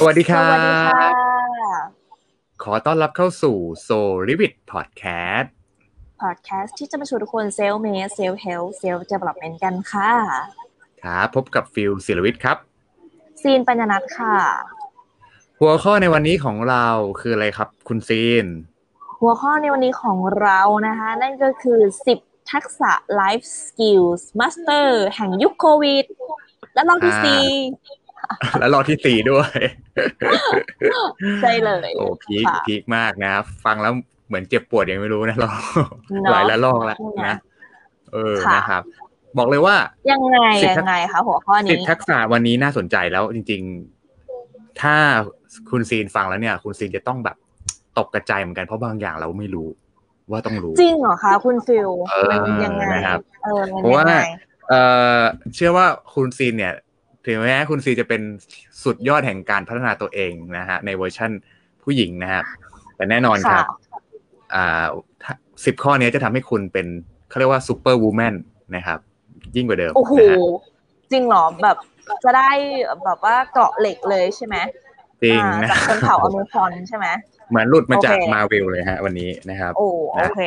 สวัสดีครับสวัสดีค่ะบขอต้อนรับเข้าสู่ Soul r i v i t Podcast พอดแคสต์ที่จะมาชวนทุกคน self-made self-help self development กันค่ะ ครับ พบกับฟิลศิลวิทย์ครับ ซีนปัญญนัทค่ะ หัวข้อในวันนี้ของเราคืออะไรครับ คุณซีน หัวข้อในวันนี้ของเรานะคะ นั่นก็คือ 10 ทักษะ Life Skills Master แห่งยุคโควิด และรอบที่อ่าสี่ แล้วรอบที่สี่ด้วยใช่เลย โอ้พีคค่ะพีคมากนะ ฟังแล้วเหมือนเจ็บปวดยังไม่รู้นะเราเนอะหลายละลอกแล้วใช่ไหมนะเออค่ะนะครับ บอกเลยว่า ยังไงสิบทัยักงไงคะหัวข้อสิบนี้ทักษะวันนี้น่าสนใจแล้วจริง ๆ ถ้าคุณซีนฟังแล้วเนี่ย คุณซีนจะต้องแบบตกกระจายเหมือนกันเพราะบางอย่างเราไม่รู้ว่าต้องรู้ จริงเหรอคะคุณฟิลเออมันยังไงนะครับเออมันเพราะยังว่าไงเอ่อเชื่อว่าคุณซีนเนี่ย ถึงแม้คุณซีนจะเป็นสุดยอดแห่งการพัฒนาตัวเองนะฮะในเวอร์ชั่นผู้หญิงนะครับแต่แน่นอนครับค่ะอ่าสิบข้อนี้จะทำให้คุณเป็นเขาเรียกว่า superwoman นะครับ ยิ่งกว่าเดิมโอ้โหนะฮะจริงเหรอแบบจะได้แบบว่าเกราะเหล็กเลยใช่ไหมจริงอ่านะจากคนเผ่าอเมซอนใช่ไหม เหมือนหลุดมาจากโอเคมาเวลเลยฮะ วันนี้นะครับ โอ้โอเค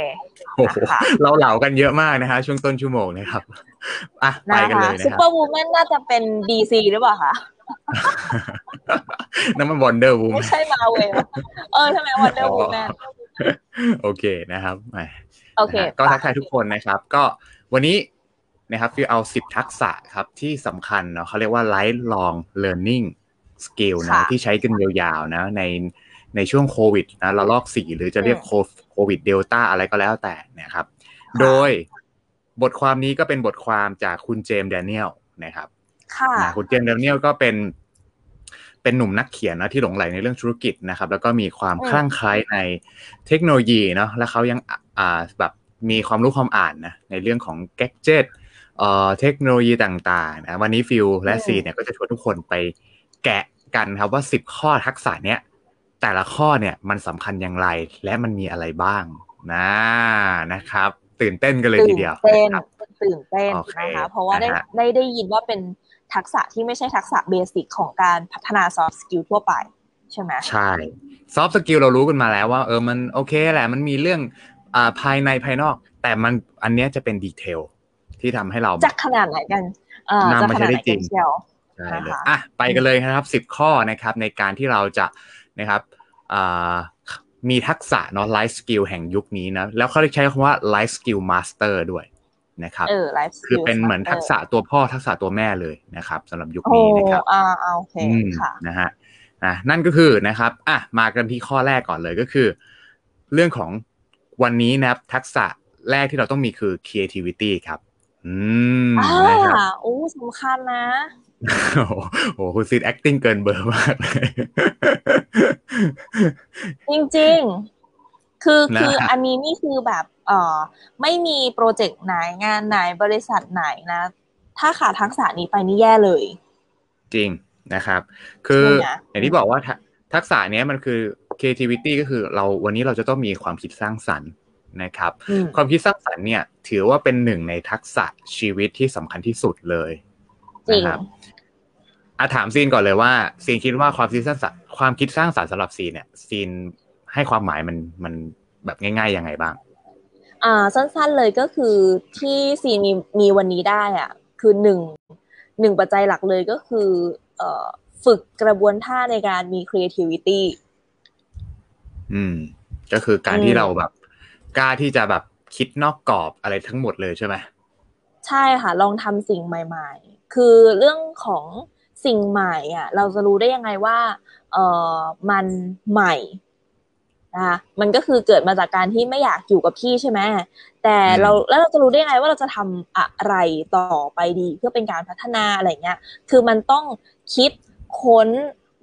โอ้โหนะคะเราเหล่ากันเยอะมากนะฮะช่วงต้นชั่วโมงนะครับอะไปนะกันคะเลยนะซูคเปอรับร์วูแมนน่าจะเป็นดีซีหรือเปล่าคะนั่นมันวอนเดอร์วูแมไม่นใช่มาเวลเออทำไมวันเดอร์วูแมนโอเคนะครับแหมโอเคนะฮะก็ทักทายทุกคนนะครับ ก็วันนี้นะครับฟิวเอา10ทักษะครับที่สำคัญเนาะเขาเรียกว่า lifelong learning skill นะที่ใช้กันยาวๆนะใน ในช่วงโควิดนะเราลอกสี่หรือจะเรียกโควิดเดลต้าอะไรก็แล้วแต่นะครับ โดยบทความนี้ก็เป็นบทความจากคุณเจมส์แดเนียลนะครับค่ะนะคุณเจมส์แดเนียลก็เป็นเป็นหนุ่มนักเขียนนะที่หลงไหลในเรื่องธุรกิจนะครับ แล้วก็มีความอืมคลั่งไคล้ในเทคโนโลยีเนาะแล้วเขายังอะอ่าแบบมีความรู้ความอ่านนะในเรื่องของแกจิตเอ่อเทคโนโลยีต่างๆนะวันนี้ฟิลและซีนเนี่ยก็จะชวนทุกคนไปแกะกันครับว่า10ข้อทักษะเนี้ย แต่ละข้อเนี่ยมันสำคัญอย่างไรและมันมีอะไรบ้างนะนะครับ ตื่นเต้นกันเลยทีตื่นเดียวเต้นนะครับตื่นเต้นโอเคนะคะเพราะว่าได้นะฮะได้ได้ยินว่าเป็นทักษะที่ไม่ใช่ทักษะ basic ของการพัฒนา soft skill ทั่วไปใช่ไหมใช่ soft skill เรารู้กันมาแล้วว่าเออมันโอเคแหละมันมีเรื่องอ่าภายในภายนอก แต่มันอันเนี้ยจะเป็นดีเทลที่ทำให้เราจะขนาดไหนกันอ่านำจะมาขใช้นาดไหได้นจริกังนเชียวใช่เลยนะคะอะไปกันเลยนะครับสิบข้อนะครับในการที่เราจะ นะครับอ่ามีทักษะเนาะไลฟ์สกิลแห่งยุคนี้นะแล้วเขาใช้คำว่าไลฟ์สกิลมาสเตอร์ด้วยนะครับเออ life คือ skills เป็นเหมือนทักษะตัวพ่อทักษะตัวแม่เลยนะครับสำหรับยุคนี้นะครับโอ้อ่าอ่าโอเคอืมค่ะนะฮะอะนั่นก็คือนะครับอะมากันที่ข้อแรกก่อนเลยก็คือ เรื่องของวันนี้นะครับทักษะแรกที่เราต้องมีคือ creativity ครับ อืมอ่านะครับโอ้สำคัญนะ โอ้โหโอ้โหคุณซีด acting เกินเบอร์มากเลยจริงๆ คือนะคืออันนี้นี่คือแบบเอ่อไม่มีโปรเจกต์ไหนงานไหนบริษัทไหนนะ ถ้าขาดทักษะนี้ไปนี่แย่เลย จริงนะครับ คือใช่ไหมอย่างที่บอกว่าทักทักษะเนี้ยมันคือ creativity ก็คือเราวันนี้เราจะต้องมีความคิดสร้างสรรค์นะครับอืมความคิดสร้างสรรค์เนี่ย ถือว่าเป็นหนึ่งในทักษะชีวิตที่สำคัญที่สุดเลย จริงนะครับอาถามซีนก่อนเลยว่าซีนคิดว่าความคิดสร้างสรรค์ความคิดสร้างสรรค์สำหรับซีนเนี่ย ซีนให้ความหมายมันมันแบบง่ายๆยังไงบ้าง อ่า สั้นๆเลยก็คือที่ซีมีมีวันนี้ได้อะ คือหนึ่งหนึ่งปัจจัยหลักเลยก็คือ เอ่อฝึกกระบวนท่าในการมี creativity อืม ก็คือการอืมที่เราแบบกล้าที่จะแบบคิดนอกกรอบอะไรทั้งหมดเลยใช่ไหมใช่ค่ะ ลองทำสิ่งใหม่ๆ คือเรื่องของสิ่งใหม่อะเราจะรู้ได้ยังไงว่าเออมันใหม่นะคะมันก็คือเกิดมาจากการที่ไม่อยากอยู่กับที่ใช่ไหมแต่เราแล้วเราจะรู้ได้ยังไงว่าเราจะทำอะไรต่อไปดี เพื่อเป็นการพัฒนาอะไรเงี้ย คือมันต้องคิดค้น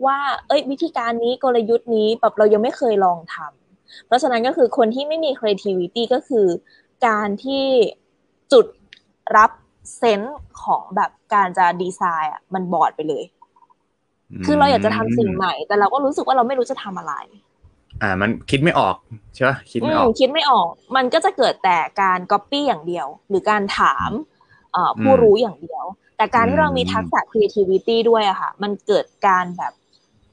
ว่า เอ้ย วิธีการนี้กลยุทธ์นี้แบบเรายังไม่เคยลองทำเพราะฉะนั้นก็คือคนที่ไม่มี creativity ก็คือ การที่จุดรับ เซนส์ของแบบการจะดีไซน์อะมันบอดไปเลย คือเราอยากจะทำสิ่งใหม่ แต่เราก็รู้สึกว่าเราไม่รู้จะทำอะไร อ่า มันคิดไม่ออกใช่ปะคิดอืไม่อมอกคิดไม่ออก มันก็จะเกิดแต่การก๊อปปี้อย่างเดียว หรือการถามเอ่อผู้อืมรู้อย่างเดียว แต่การที่เรามีอืมทักษะ creativity ด้วยอะค่ะ มันเกิดการแบบ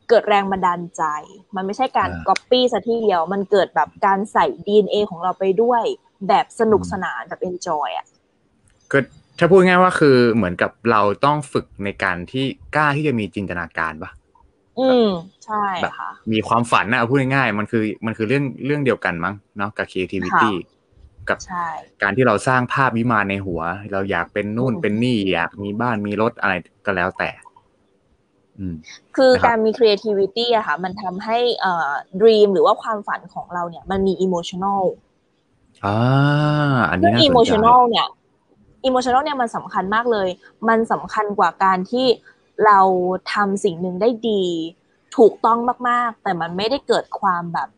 เกิดแรงบันดาลใจ มันไม่ใช่การก๊อปปี้ซะทีเดียว มันเกิดแบบการใส่ DNA ของเราไปด้วย แบบสนุกสนานแบบ enjoy อะก็ ถ้าพูดง่ายว่าคือเหมือนกับเราต้องฝึกในการที่กล้าที่จะมีจินตนาการปะอืมใช่แบบค่ะมีความฝันนะเอาพูดง่ายๆมันคือมันคือเรื่องเรื่องเดียวกันมั้งเนาะกับ creativity กับใช่การที่เราสร้างภาพวิมานในหัว เราอยากเป็นนู่นอืมเป็นนี่อยากมีบ้านมีรถอะไรก็แล้วแต่อืมคือนะครับการมี creativity อะค่ะ มันทำให้เอ่อ dream หรือว่าความฝันของเราเนี่ย มันมี emotional อ่าอันนี้ซึ่งน่าสนใจ emotional เนี่ย emotional เนี่ยมันสำคัญมากเลย มันสำคัญกว่าการที่เราทำสิ่งหนึ่งได้ดี ถูกต้องมากๆ แต่มันไม่ได้เกิดความแบบ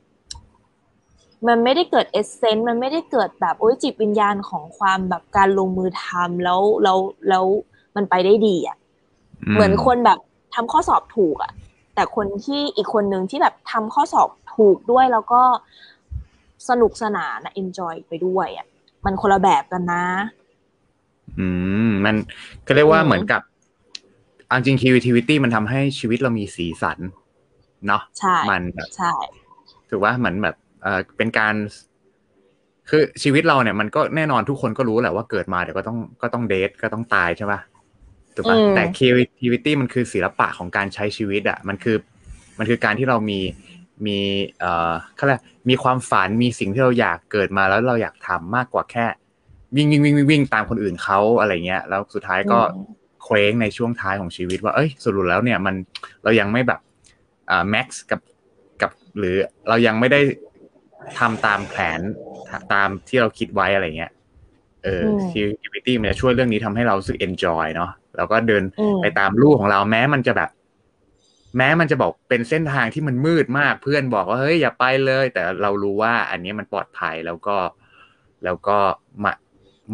มันไม่ได้เกิดเอเซนต์มันไม่ได้เกิดแบบโอ้ยจิตวิญญาณของความแบบการลงมือทำแล้วแล้วแล้วมันไปได้ดีอะ เหมือนคนแบบทำข้อสอบถูกอะแต่คนที่อีกคนหนึ่งที่แบบทำข้อสอบถูกด้วยแล้วก็สนุกสนานนะ enjoy ไปด้วยอะมันคนละแบบกันนะ อืมมันก็เรียกว่าอืมเหมือนกับเอาจริง creativity มันทำให้ชีวิตเรามีสีสัน เนาะใช่มันแบบใช่ถือว่าเหมือนแบบเออเป็นการ คือชีวิตเราเนี่ยมันก็แน่นอนทุกคนก็รู้แหละว่าเกิดมาเดี๋ยวก็ต้องก็ต้องเดทก็ต้องตายใช่ปะถูกปะอืมแต่ creativity มันคือศิลปะของการใช้ชีวิตอะมันคือ มันคือการที่เรามีมีเอ่อเขาเรียกมีความฝันมีสิ่งที่เราอยากเกิดมาแล้วเราอยากทำมากกว่าแค่ วิ่งวิ่งวิ่งวิ่งวิ่งตามคนอื่นเขาอะไรเงี้ย แล้วสุดท้ายก็อืมเคว้งในช่วงท้ายของชีวิตว่าเอ้ยสรุปแล้วเนี่ยมันเรายังไม่แบบอ่าแม็กซ์กับกับหรือเรายังไม่ได้ทำตามแผนตามที่เราคิดไว้อะไรเงี้ยเอออืม creativity มันจะช่วยเรื่องนี้ทำให้เรารู้สึก enjoy เนาะแล้วก็เดินอืมไปตามลู่ของเราแม้มันจะแบบ แม้มันจะบอกเป็นเส้นทางที่มันมืดมากเพื่อนบอกว่าเฮ้ยอย่าไปเลย แต่เรารู้ว่าอันนี้มันปลอดภัยแล้วก็ แล้วก็มา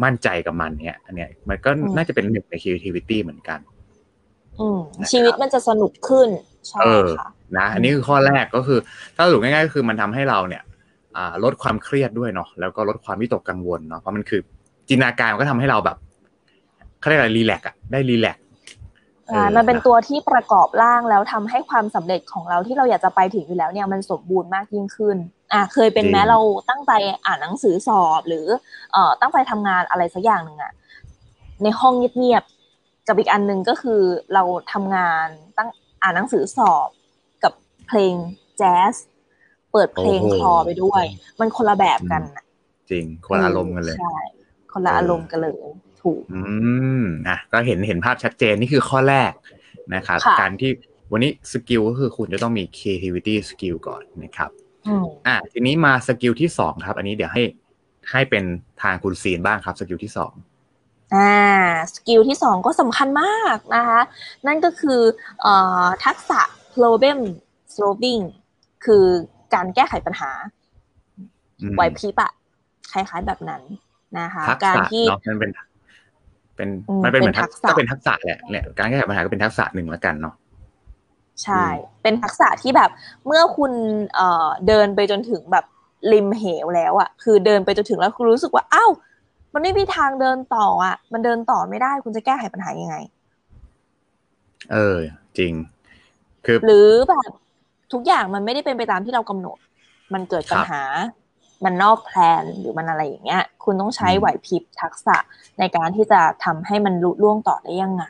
มั่นใจกับมันเนี่ยอันเนี้ยมันก็อืมน่าจะเป็นหนึ่งใน creativity เหมือนกันอืมนะครับชีวิตมันจะสนุกขึ้นใช่เออค่ะนะอันนี้คือข้อแรกก็คือ ถ้าสรุปง่ายๆก็คือมันทำให้เราเนี่ยอ่าลดความเครียดด้วยเนาะแล้วก็ลดความวิตกกังวลเนาะเพราะมันคือจินตนาการมันก็ทำให้เราแบบเขาเรียกอะไรรีแลกอะได้รีแลกอ่าเออมันเป็นนะตัวที่ประกอบร่างแล้วทำให้ความสำเร็จของเราที่เราอยากจะไปถึงอยู่แล้วเนี่ยมันสมบูรณ์มากยิ่งขึ้น อ่าเคยเป็นแม้เราตั้งใจอ่านหนังสือสอบหรือเอ่อตั้งใจทำงานอะไรสักอย่างหนึ่งอะในห้องเงียบๆกับอีกอันหนึ่งก็คือเราทำงานตั้งอ่านหนังสือสอบกับเพลงแจ๊สเปิดเพลงโอ้โหคลอไปด้วย มันคนละแบบกันอะจริงคนละอารมณ์กันเลยใช่คนละเออออารมณ์กันเลยถูกอืมนะก็เห็นเห็นภาพชัดเจนนี่คือข้อแรกนะครับค่ะการที่วันนี้ skill ก็คือคุณจะต้องมี creativity skill ก่อนนะครับ อืมอะทีนี้มา skill ที่สองครับ อันนี้เดี๋ยวให้ให้เป็นทางคุณซีนบ้างครับ skill ที่สองอ่า skill ที่สองก็สำคัญมากนะคะ นั่นก็คือเอ่อทักษะ problem solving คือการแก้ไขปัญหาอืมไหวพริบอะคล้ายๆแบบนั้นนะคะทักการษะที่เนาะมันเป็น เป็นอืมมันเป็นเหมือนเป็นทัทักกษะก็เป็นทักษะแหละเนี่ยการแก้ไขปัญหาก็เป็นทักษะหนึ่งแล้วกันเนาะ ใช่อืมเป็นทักษะที่แบบเมื่อคุณเอ่อเดินไปจนถึงแบบริมเหวแล้วอะคือเดินไปจนถึงแล้วคุณรู้สึกว่าอ้าวมันไม่มีทางเดินต่ออะมันเดินต่อไม่ได้ คุณจะแก้ไขปัญหายังไง เออ จริง คือหรือแบบทุกอย่างมันไม่ได้เป็นไปตามที่เรากำหนด มันเกิดปัญหา มันนอกแพลนหรือมันอะไรอย่างเงี้ย คุณต้องใช้อืมไหวพริบทักษะในการที่จะทำให้มันลุล่วงต่อได้ยังไง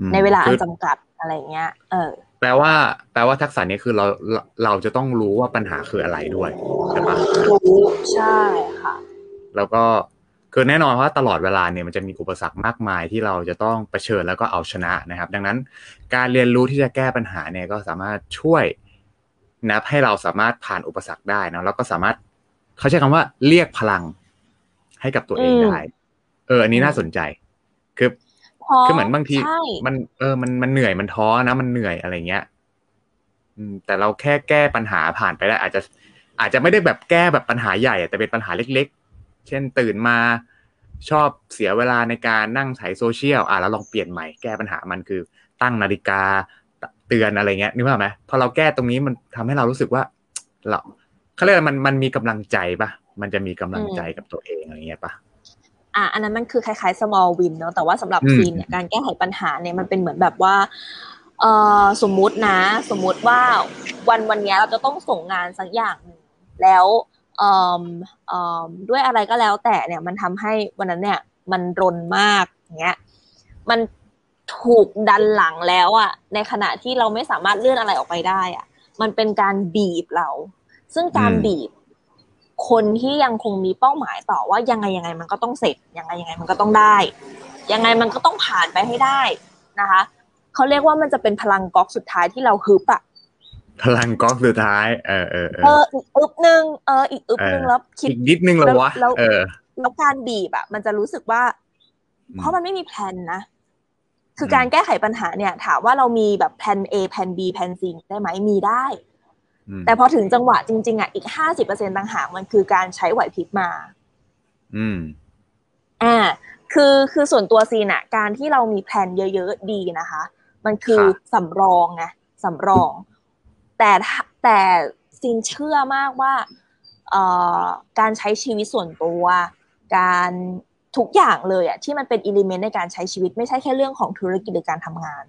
อืมในเวลาอัคืนจำกัดอะไรอย่างเงี้ย เออ แปลว่าแปลว่าทักษะนี้คือเราเราเราจะต้องรู้ว่าปัญหาคืออะไรด้วยใช่ปะรู้ใช่ค่ะ แล้วก็คือแน่นอนว่าตลอดเวลาเนี่ยมันจะมีอุปสรรคมากมายที่เราจะต้องเผชิญแล้วก็เอาชนะนะครับ ดังนั้นการเรียนรู้ที่จะแก้ปัญหาเนี่ยก็สามารถช่วยนะครับให้เราสามารถผ่านอุปสรรคได้นะแล้วก็สามารถเขาใช้คำว่าเรียกพลังให้กับตัวเองอืมได้ เออ อันนี้น่าสนใจ คือเพราะ คือเหมือนบางทีใช่มันเออมันมันเหนื่อยมันท้อนะมันเหนื่อยอะไรเงี้ยอืมแต่เราแค่แก้ปัญหาผ่านไปได้อาจจะอาจจะไม่ได้แบบแก้แบบปัญหาใหญ่อะแต่เป็นปัญหาเล็ก ๆ เช่นตื่นมาชอบเสียเวลาในการนั่งถ่ายโซเชียลอะแล้วลองเปลี่ยนใหม่แก้ปัญหามันคือตั้งนาฬิกาเตือนอะไรเงี้ยนึกภาพไหมพอเราแก้ตรงนี้มันทำให้เรารู้สึกว่าเราเขาเรียกอะไรมันมันมีกำลังใจปะมันจะมีกำลังใจกับตัวเองอะไรเงี้ยปะ อะอันนั้นมันคือคล้ายๆ small win เนอะแต่ว่าสำหรับอืมซีนเนี่ยการแก้ไขปัญหาเนี่ยมันเป็นเหมือนแบบว่าเอ่อสมมุตินะ สมมุติว่าวันวันนี้เราจะต้องส่งงานสักอย่างหนึ่งแล้วเอ่อเอ่อด้วยอะไรก็แล้วแต่เนี่ยมันทำให้วันนั้นเนี่ย มันรนมากอย่างเงี้ยมันถูกดันหลังแล้วอะในขณะที่เราไม่สามารถเลื่อนอะไรออกไปได้อะมันเป็นการบีบเรา ซึ่งการบีบ คนที่ยังคงมีเป้าหมายต่อว่ายังไงยังไงมันก็ต้องเสร็จยังไงยังไงมันก็ต้องได้ ยังไงมันก็ต้องผ่านไปให้ได้นะคะเขาเรียกว่ามันจะเป็นพลังก๊อกสุดท้ายที่เราฮึบอะพลังก๊อกสุดท้าย เออเออเอเออออีกอึบหนึ่งเอออีกอึบหนึ่งเออแล้วคิดอีกนิดนึงเหรอวะแล้วเออแล้วการบีบอะมันจะรู้สึกว่าอืมเพราะมันไม่มีแผนนะคือการแก้ไขปัญหาเนี่ย ถามว่าเรามีแบบแผน A แผน B แผน C ได้ไหมมีได้อืม แต่พอถึงจังหวะจริง ๆอะอีกห้าสิบเปอร์เซ็นต่างหากมันคือการใช้ไหวพริบมา อืมอ่าคือคือส่วนตัวซีน่ะการที่เรามีแผนเยอะๆดีนะคะ มันคือครับสำรองไงสำรอง แต่ถ้าแต่ซีนเชื่อมากว่าเอ่อการใช้ชีวิตส่วนตัว การทุกอย่างเลยอะที่มันเป็น element ในการใช้ชีวิต ไม่ใช่แค่เรื่องของธุรกิจหรือการทำงาน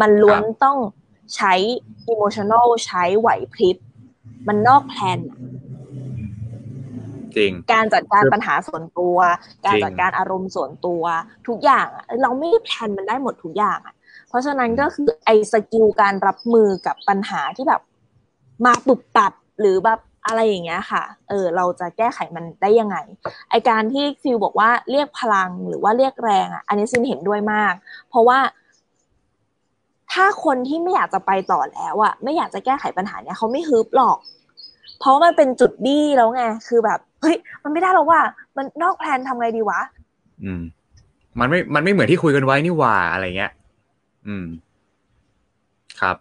มันล้วนต้อง ใช้ emotional ใช้ไหวพริบ มันนอก plan อะจริงการจัดการปัญหาส่วนตัว การจริงจัดการอารมณ์ส่วนตัวทุกอย่างอะเราไม่ได้ plan มันได้หมดทุกอย่างอะเพราะฉะนั้นก็คือไอ้ skill การรับมือกับปัญหาที่แบบ มาปุบปับหรือแบบอะไรอย่างเงี้ยค่ะ เออ เราจะแก้ไขมันได้ยังไง ไอการที่ฟิลบอกว่าเรียกพลังหรือว่าเรียกแรงอะ อันนี้ซีนเห็นด้วยมาก เพราะว่า ถ้าคนที่ไม่อยากจะไปต่อแล้วอะไม่อยากจะแก้ไขปัญหาเนี้ยเขาไม่ฮึบหรอก เพราะมันเป็นจุดบี้แล้วไงคือแบบเฮ้ยมันไม่ได้แล้วว่า มันนอก plan ทำไงดีวะอืม มันไม่มันไม่เหมือนที่คุยกันไว้นี่หว่าอะไรเงี้ย อืม ครับ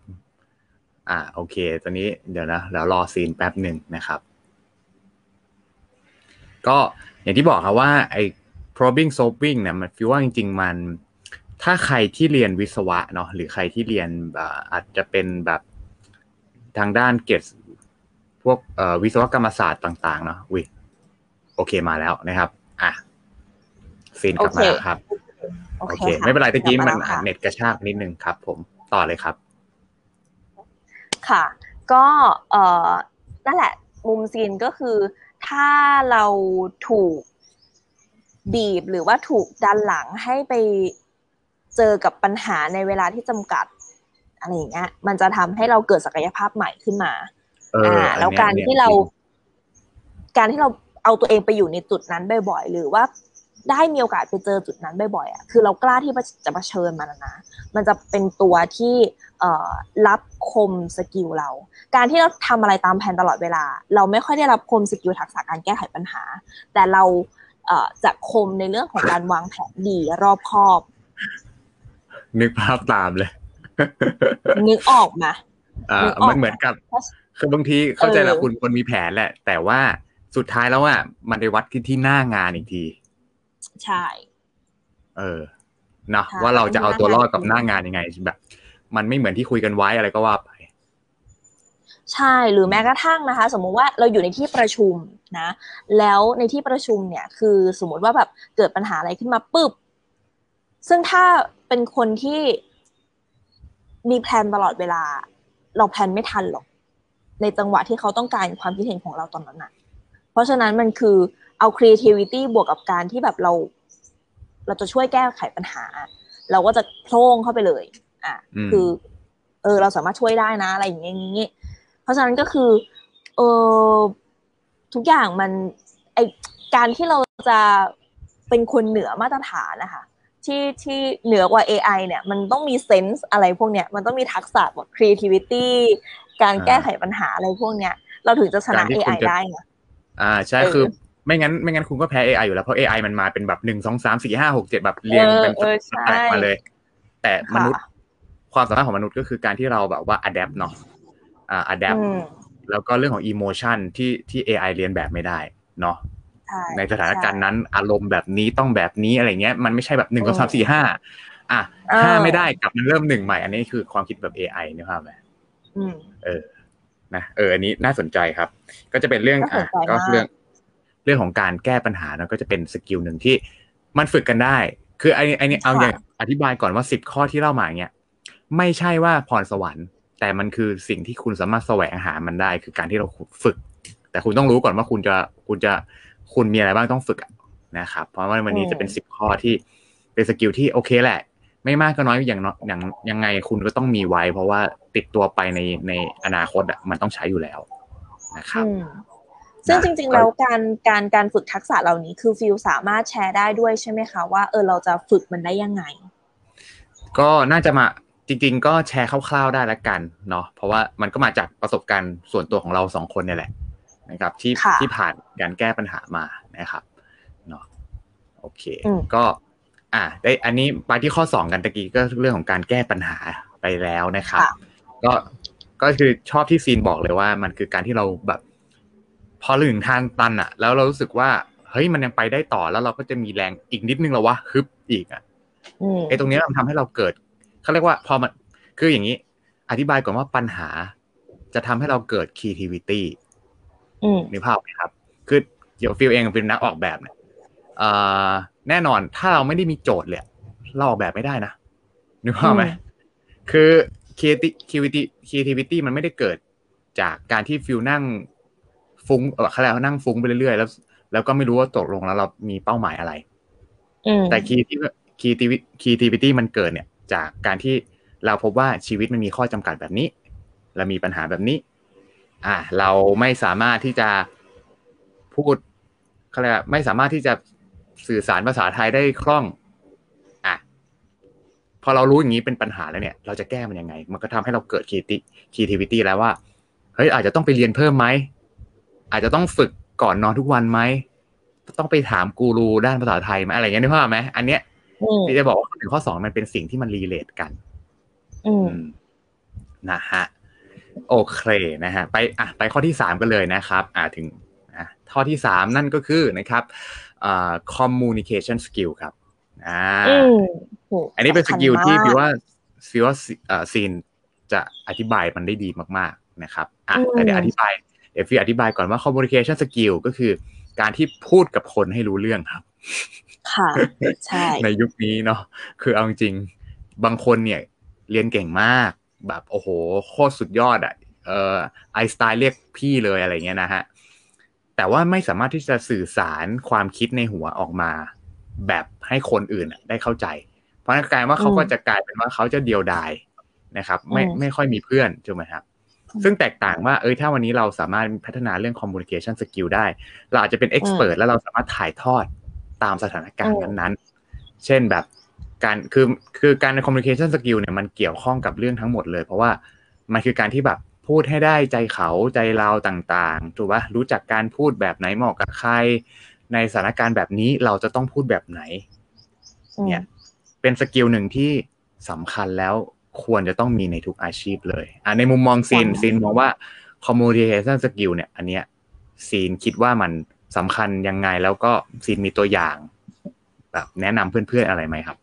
อ่า โอเค ตอนนี้เดี๋ยวนะเดี๋ยวรอซีนแป๊บหนึ่งนะครับ ก็อย่างที่บอกครับว่าไอ้ problem solving เนี่ยมันฟิวว่าจริง ๆ มัน ถ้าใครที่เรียนวิศวะเนาะหรือใครที่เรียนแบบอาจจะเป็นแบบทางด้านเกตพวกเอ่อวิศวกรรมศาสตร์ต่างๆเนาะอุ้ยโอเคมาแล้วนะครับ อะซีนกลับมาแล้วครับ โอโอเคเคค่ะไม่เป็นไรตะกี้กลับมันแล้วค่ะเน็ตกระชากนิดนึงครับ ผมต่อเลยครับ ค่ะ ก็เอ่อนั่นแหละ มุมซีนก็คือถ้าเราถูกบีบหรือว่าถูกดันหลังให้ไป เจอกับปัญหาในเวลาที่จำกัดอะไรอย่างเงี้ย มันจะทำให้เราเกิดศักยภาพใหม่ขึ้นมาเอออันแล้วเนี้ยการนี่ยที่เราจงการที่เราเอาตัวเองไปอยู่ในจุดนั้นบ่อยๆหรือว่าได้มีโอกาสไปเจอจุดนั้นบ่อยๆอะคือเรากล้าที่จะเผชิญมันนะ มันจะเป็นตัวที่เอ่อลับคม skill เรา การที่เราทำอะไรตามแผนตลอดเวลา เราไม่ค่อยได้ลับคม skill ทักษะการแก้ไขปัญหา แต่เราเอ่อจะคมในเรื่องของการวางแผนดีรอบคอบ นึกภาพตามเลย นึกออกมาอ่านึกออกมันเหมือนกับคือบางทีเข้าใจแหละเออคุณคนมีแผนแหละ แต่ว่าสุดท้ายแล้วอะมันไปวัดที่ที่หน้างานอีกที ใช่ เออเนาะใช่ว่าเราจะเอาตัวรอดกับหน้างานหน้างานยังไงแบบ มันไม่เหมือนที่คุยกันไว้อะไรก็ว่าไปใช่หรือแม้กระทั่งนะคะ สมมุติว่าเราอยู่ในที่ประชุมนะ แล้วในที่ประชุมเนี่ย คือสมมติว่าแบบเกิดปัญหาอะไรขึ้นมาปุ๊บซึ่งถ้า เป็นคนที่มี plan ตลอดเวลา เรา plan ไม่ทันหรอก ในจังหวะที่เขาต้องการความคิดเห็นของเราตอนนั้นน่ะ เพราะฉะนั้นมันคือเอา creativity บวกกับการที่แบบเรา เราจะช่วยแก้ไขปัญหา เราก็จะโพล่งเข้าไปเลย อะอืมคือ เออ เราสามารถช่วยได้นะอะไรอย่างเงี้ยอย่างงี้เพราะฉะนั้นก็คือ เออทุกอย่างมันไอการที่เราจะเป็นคนเหนือมาตรฐานนะคะ ที่ที่เหนือกว่า AI เนี่ย มันต้องมีเซนส์อะไรพวกเนี้ย มันต้องมีทักษะแบบ creativity การแก้ไขปัญหาอะไรพวกเนี้ย เราถึงจะชนะการที่คุณ AI จะได้ไงอ่าใช่เออคือไม่งั้นไม่งั้นคุณก็แพ้ AI อยู่แล้ว เพราะ AI มันมาเป็นแบบหนึ่งสองสามสี่ห้าหกเจ็ดแบบเรียงเป็นเออเออสแต็กใช่มาเลย แต่มนุษย์ค่ะความสามารถของมนุษย์ก็คือการที่เราแบบว่า adapt เนาะอ่า adapt อืมแล้วก็เรื่องของ emotion ที่ที่ AI เรียนแบบไม่ได้เนาะ ใช่ในสถานการณ์นั้นอารมณ์แบบนี้ต้องแบบนี้อะไรเงี้ยมันไม่ใช่แบบหนึ่งสองสามสี่ห้าอะเออห้าไม่ได้กลับมันเริ่มหนึ่งใหม่ อันนี้คือความคิดแบบ AI นะครับไหมอืมเออนะเอออันนี้น่าสนใจครับ ก็จะเป็นเรื่องน่าสอะนใจก็มากเรื่องเรื่องของการแก้ปัญหาเนอะก็จะเป็นสกิลหนึ่งที่มันฝึกกันได้ คือไอ้ไอ้นี่เอาอย่างอธิบายก่อนว่าสิบข้อที่เล่ามาอย่างเงี้ยไม่ใช่ว่าพรสวรรค์ แต่มันคือสิ่งที่คุณสามารถแสวงหามันได้ คือการที่เราฝึก แต่คุณต้องรู้ก่อนว่าคุณจะคุณจะ คุณมีอะไรบ้างต้องฝึกนะครับ เพราะว่าวันนี้จะเป็นสิบข้อที่เป็น skill ที่โอเคแหละ ไม่มากก็น้อยอย่างอย่างยังไงคุณก็ต้องมีไว้ เพราะว่าติดตัวไปในในอนาคตอะมันต้องใช้อยู่แล้วนะครับซึ่งจริงๆแล้วการการการฝึกทักษะเหล่านี้คือฟิลสามารถแชร์ได้ด้วยใช่ไหมคะว่าเออเราจะฝึกมันได้ยังไง ก็น่าจะมาจริง ๆ ก็แชร์คร่าวๆได้แล้วกันเนาะเพราะว่ามันก็มาจากประสบการณ์ส่วนตัวของเราสองคนเนี่ยแหละ นะครับ ที่ที่ผ่านการแก้ปัญหามานะครับเนาะโอเค ก็ อ่า ได้อันนี้ไปที่ข้อสองกันตะกี้ก็เรื่องของการแก้ปัญหาไปแล้วนะครับ ก็ก็คือชอบที่ซีนบอกเลยว่า มันคือการที่เราแบบ พอถึงทางตันอะแล้วเรารู้สึกว่าเฮ้ยมันยังไปได้ต่อแล้วเราก็จะมีแรงอีกนิดนึงแล้ววะฮึบอีกอะไอ้ตรงนี้มันทำให้เราเกิดเขาเรียกว่าพอมันคืออย่างนี้ อธิบายก่อนว่าปัญหาจะทำให้เราเกิด creativity นึกภาพไหมครับ คือเดี๋ยวฟิลเองเป็นนักออกแบบเนี่ยแน่นอนถ้าเราไม่ได้มีโจทย์เลยเราออกแบบไม่ได้นะนึกภาพไหมคือ creativity creativity มันไม่ได้เกิดจากการที่ฟิลนั่งฟุ้งเออเขาเรียกนั่งฟุ้งไปเรื่อยๆ แล้ว แล้วก็ไม่รู้ว่าตกลงแล้วเรามีเป้าหมายอะไรแต่ creativity มันเกิดเนี่ย จากการที่เราพบว่าชีวิตมันมีข้อจำกัดแบบนี้เรามีปัญหาแบบนี้ อ่าเราไม่สามารถที่จะพูดเขาเรียกไม่สามารถที่จะสื่อสารภาษาไทยได้คล่องอะพอเรารู้อย่างนี้เป็นปัญหาแล้วเนี่ย เราจะแก้มันยังไง มันก็ทำให้เราเกิด creativity แล้วว่าเฮ้ยอาจจะต้องไปเรียนเพิ่มไหมอาจจะต้องฝึกก่อนนอนทุกวันไหมต้องไปถามกูรูด้านภาษาไทยไหมอะไรเงี้ยนึกภาพไหมอันเนี้ยที่จะบอกว่าถึงข้อสองมันเป็นสิ่งที่มัน relate กัน อืมนะฮะ โอเคนะฮะไปอะไปข้อที่สามกันเลยนะครับอ่าถึงอะข้อที่สามนั่นก็คือนะครับอ่า communication skill ครับอ่าอันนี้เป็น skill ที่พี่ว่าพี่ว่าอ่าซีนจะอธิบายมันได้ดีมากๆนะครับอะแต่เดี๋ยวอธิบายดี๋ยวฟีอธิบายก่อนว่า communication skill ก็คือการที่พูดกับคนให้รู้เรื่องครับ ค่ะใช่ในยุคนี้เนาะคือเอาจริงบางคนเนี่ยเรียนเก่งมาก แบบโอ้โหโคตรสุดยอดอะเออไอสไตล์เรียกพี่เลยอะไรเงี้ยนะฮะแต่ว่าไม่สามารถที่จะสื่อสารความคิดในหัวออกมา แบบให้คนอื่นได้เข้าใจ เพราะนั่นกลายว่าเขาก็จะกลายเป็นว่าเขาจะเดียวดายนะครับ ไม่ไม่ค่อยมีเพื่อนถูกไหมครับ ซึ่งแตกต่างว่าเอ้ยถ้าวันนี้เราสามารถพัฒนาเรื่อง communication skill ได้ เราอาจจะเป็น expert แล้วเราสามารถถ่ายทอดตามสถานการณ์นั้นๆ เช่นแบบ การคือคือการ communication skill เนี่ยมันเกี่ยวข้องกับเรื่องทั้งหมดเลย เพราะว่ามันคือการที่แบบพูดให้ได้ใจเขาใจเราต่างๆถูกปะรู้จักการพูดแบบไหนเหมาะกับใคร ในสถานการณ์แบบนี้เราจะต้องพูดแบบไหน เนี่ย เป็น skill หนึ่งที่สำคัญแล้วควรจะต้องมีในทุกอาชีพเลย อ่าในมุมมองซีนซีนมองว่า communication skill เนี่ย อันเนี้ยซีนคิดว่ามันสำคัญยังไงแล้วก็ซีนมีตัวอย่าง แบบแนะนำเพื่อนๆอะไรไหมครับ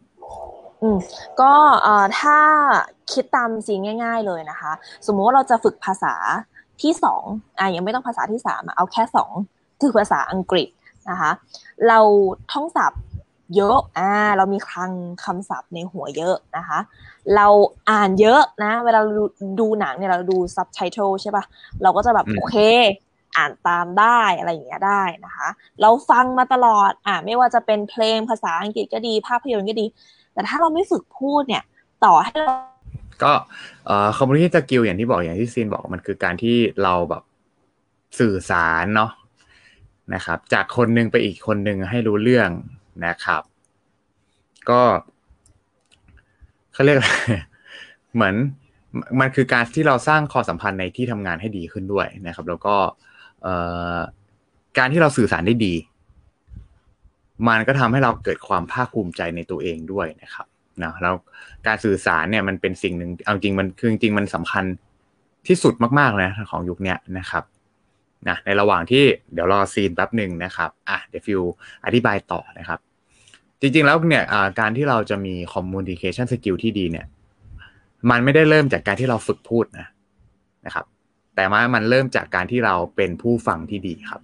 อืมก็เอ่อถ้าคิดตามซีนง่าย ๆ เลยนะคะ สมมุติว่าเราจะฝึกภาษาที่สองอะยังไม่ต้องภาษาที่สามเอาแค่สองคือภาษาอังกฤษนะคะ เราท่องศัพท์เยอะอ่าเรามีคลังคำศัพท์ในหัวเยอะนะคะ เราอ่านเยอะนะ เวลาดูหนังเนี่ยเราดูซับไตเติลใช่ปะเราก็จะแบบโอเค อ่านตามได้อะไรอย่างเงี้ยได้นะคะ เราฟังมาตลอดอ่าไม่ว่าจะเป็นเพลงภาษาอังกฤษก็ดี ภาพยนตร์ก็ดี แต่ถ้าเราไม่ฝึกพูดเนี่ย ต่อให้เราก็เอ่อ communication skill อย่างที่บอกอย่างที่ซีนบอกมันคือการที่เราแบบสื่อสารเนาะนะครับ จากคนนึงไปอีกคนนึงให้รู้เรื่องนะครับ ก็เขาเรียกเหมือนมันคือการที่เราสร้างความสัมพันธ์ในที่ทำงานให้ดีขึ้นด้วยนะครับ แล้วก็การที่เราสื่อสารได้ดี มันก็ทำให้เราเกิดความภาคภูมิใจในตัวเองด้วยนะครับนะแล้วการสื่อสารเนี่ยมันเป็นสิ่งหนึ่งเอาจริงมันคือจริงมันสำคัญที่สุดมากๆเลยของยุคนี้นะครับนะในระหว่างที่เดี๋ยวรอซีนแป๊บหนึ่งนะครับอะเดี๋ยวฟิวอธิบายต่อนะครับ จริงๆแล้วเนี่ยการที่เราจะมี communication skill ที่ดีเนี่ย มันไม่ได้เริ่มจากการที่เราฝึกพูดนะนะครับ แต่ว่ามันเริ่มจากการที่เราเป็นผู้ฟังที่ดีครับ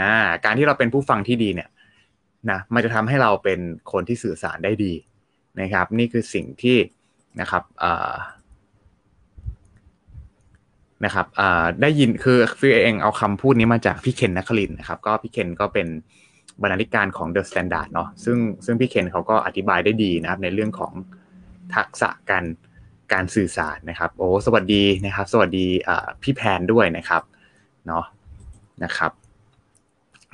นะการที่เราเป็นผู้ฟังที่ดีเนี่ย นะมันจะทำให้เราเป็นคนที่สื่อสารได้ดีนะครับ นี่คือสิ่งที่นะครับนะครับได้ยินคือฟิวเองเอาคำพูดนี้มาจากพี่เคนนัคลินนะครับ ก็พี่เคนก็เป็นบรรณาธิการของ The Standard เนาะซึ่งซึ่งพี่เคนเขาก็อธิบายได้ดีนะครับ ในเรื่องของทักษะการการสื่อสารนะครับ โอ้สวัสดีนะครับ สวัสดีพี่แพนด้วยนะครับเนาะนะครับ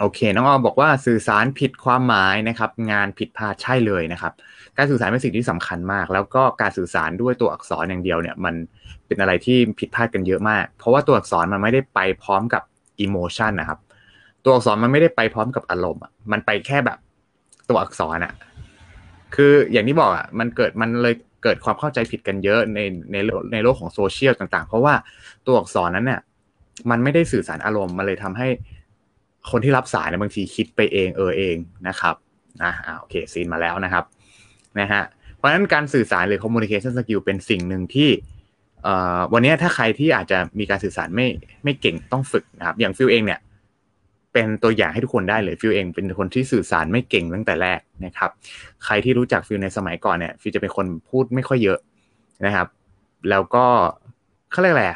โอเคน้องออบอกว่าสื่อสารผิดความหมายนะครับ งานผิดพลาดใช่เลยนะครับ การสื่อสารเป็นสิ่งที่สำคัญมาก แล้วก็การสื่อสารด้วยตัวอักษรอย่างเดียวเนี่ยมันเป็นอะไรที่ผิดพลาดกันเยอะมาก เพราะว่าตัวอักษรมันไม่ได้ไปพร้อมกับอิโมชันนะครับ ตัวอักษรมันไม่ได้ไปพร้อมกับอารมณ์มันไปแค่แบบตัวอักษรอะคืออย่างที่บอกอะมันเกิดมันเลยเกิดความเข้าใจผิดกันเยอะในในในโลกของโซเชียลต่าง ๆ เพราะว่าตัวอักษรนั้นเนี่ยมันไม่ได้สื่อสารอารมณ์มันเลยทำให้ คนที่รับสารเนี่ยบางทีคิดไปเองเออเองนะครับนะอ่าโอเคซีนมาแล้วนะครับนะฮะเพราะฉะนั้นการสื่อสารหรือ communication skill เป็นสิ่งหนึ่งที่วันนี้ถ้าใครที่อาจจะมีการสื่อสารไม่ไม่เก่งต้องฝึกนะครับ อย่างฟิลเองเนี่ย เป็นตัวอย่างให้ทุกคนได้เลยฟิลเอง เป็นคนที่สื่อสารไม่เก่งตั้งแต่แรกนะครับ ใครที่รู้จักฟิลในสมัยก่อนเนี่ยฟิลจะเป็นคนพูดไม่ค่อยเยอะนะครับ แล้วก็เขาเรียกอะไร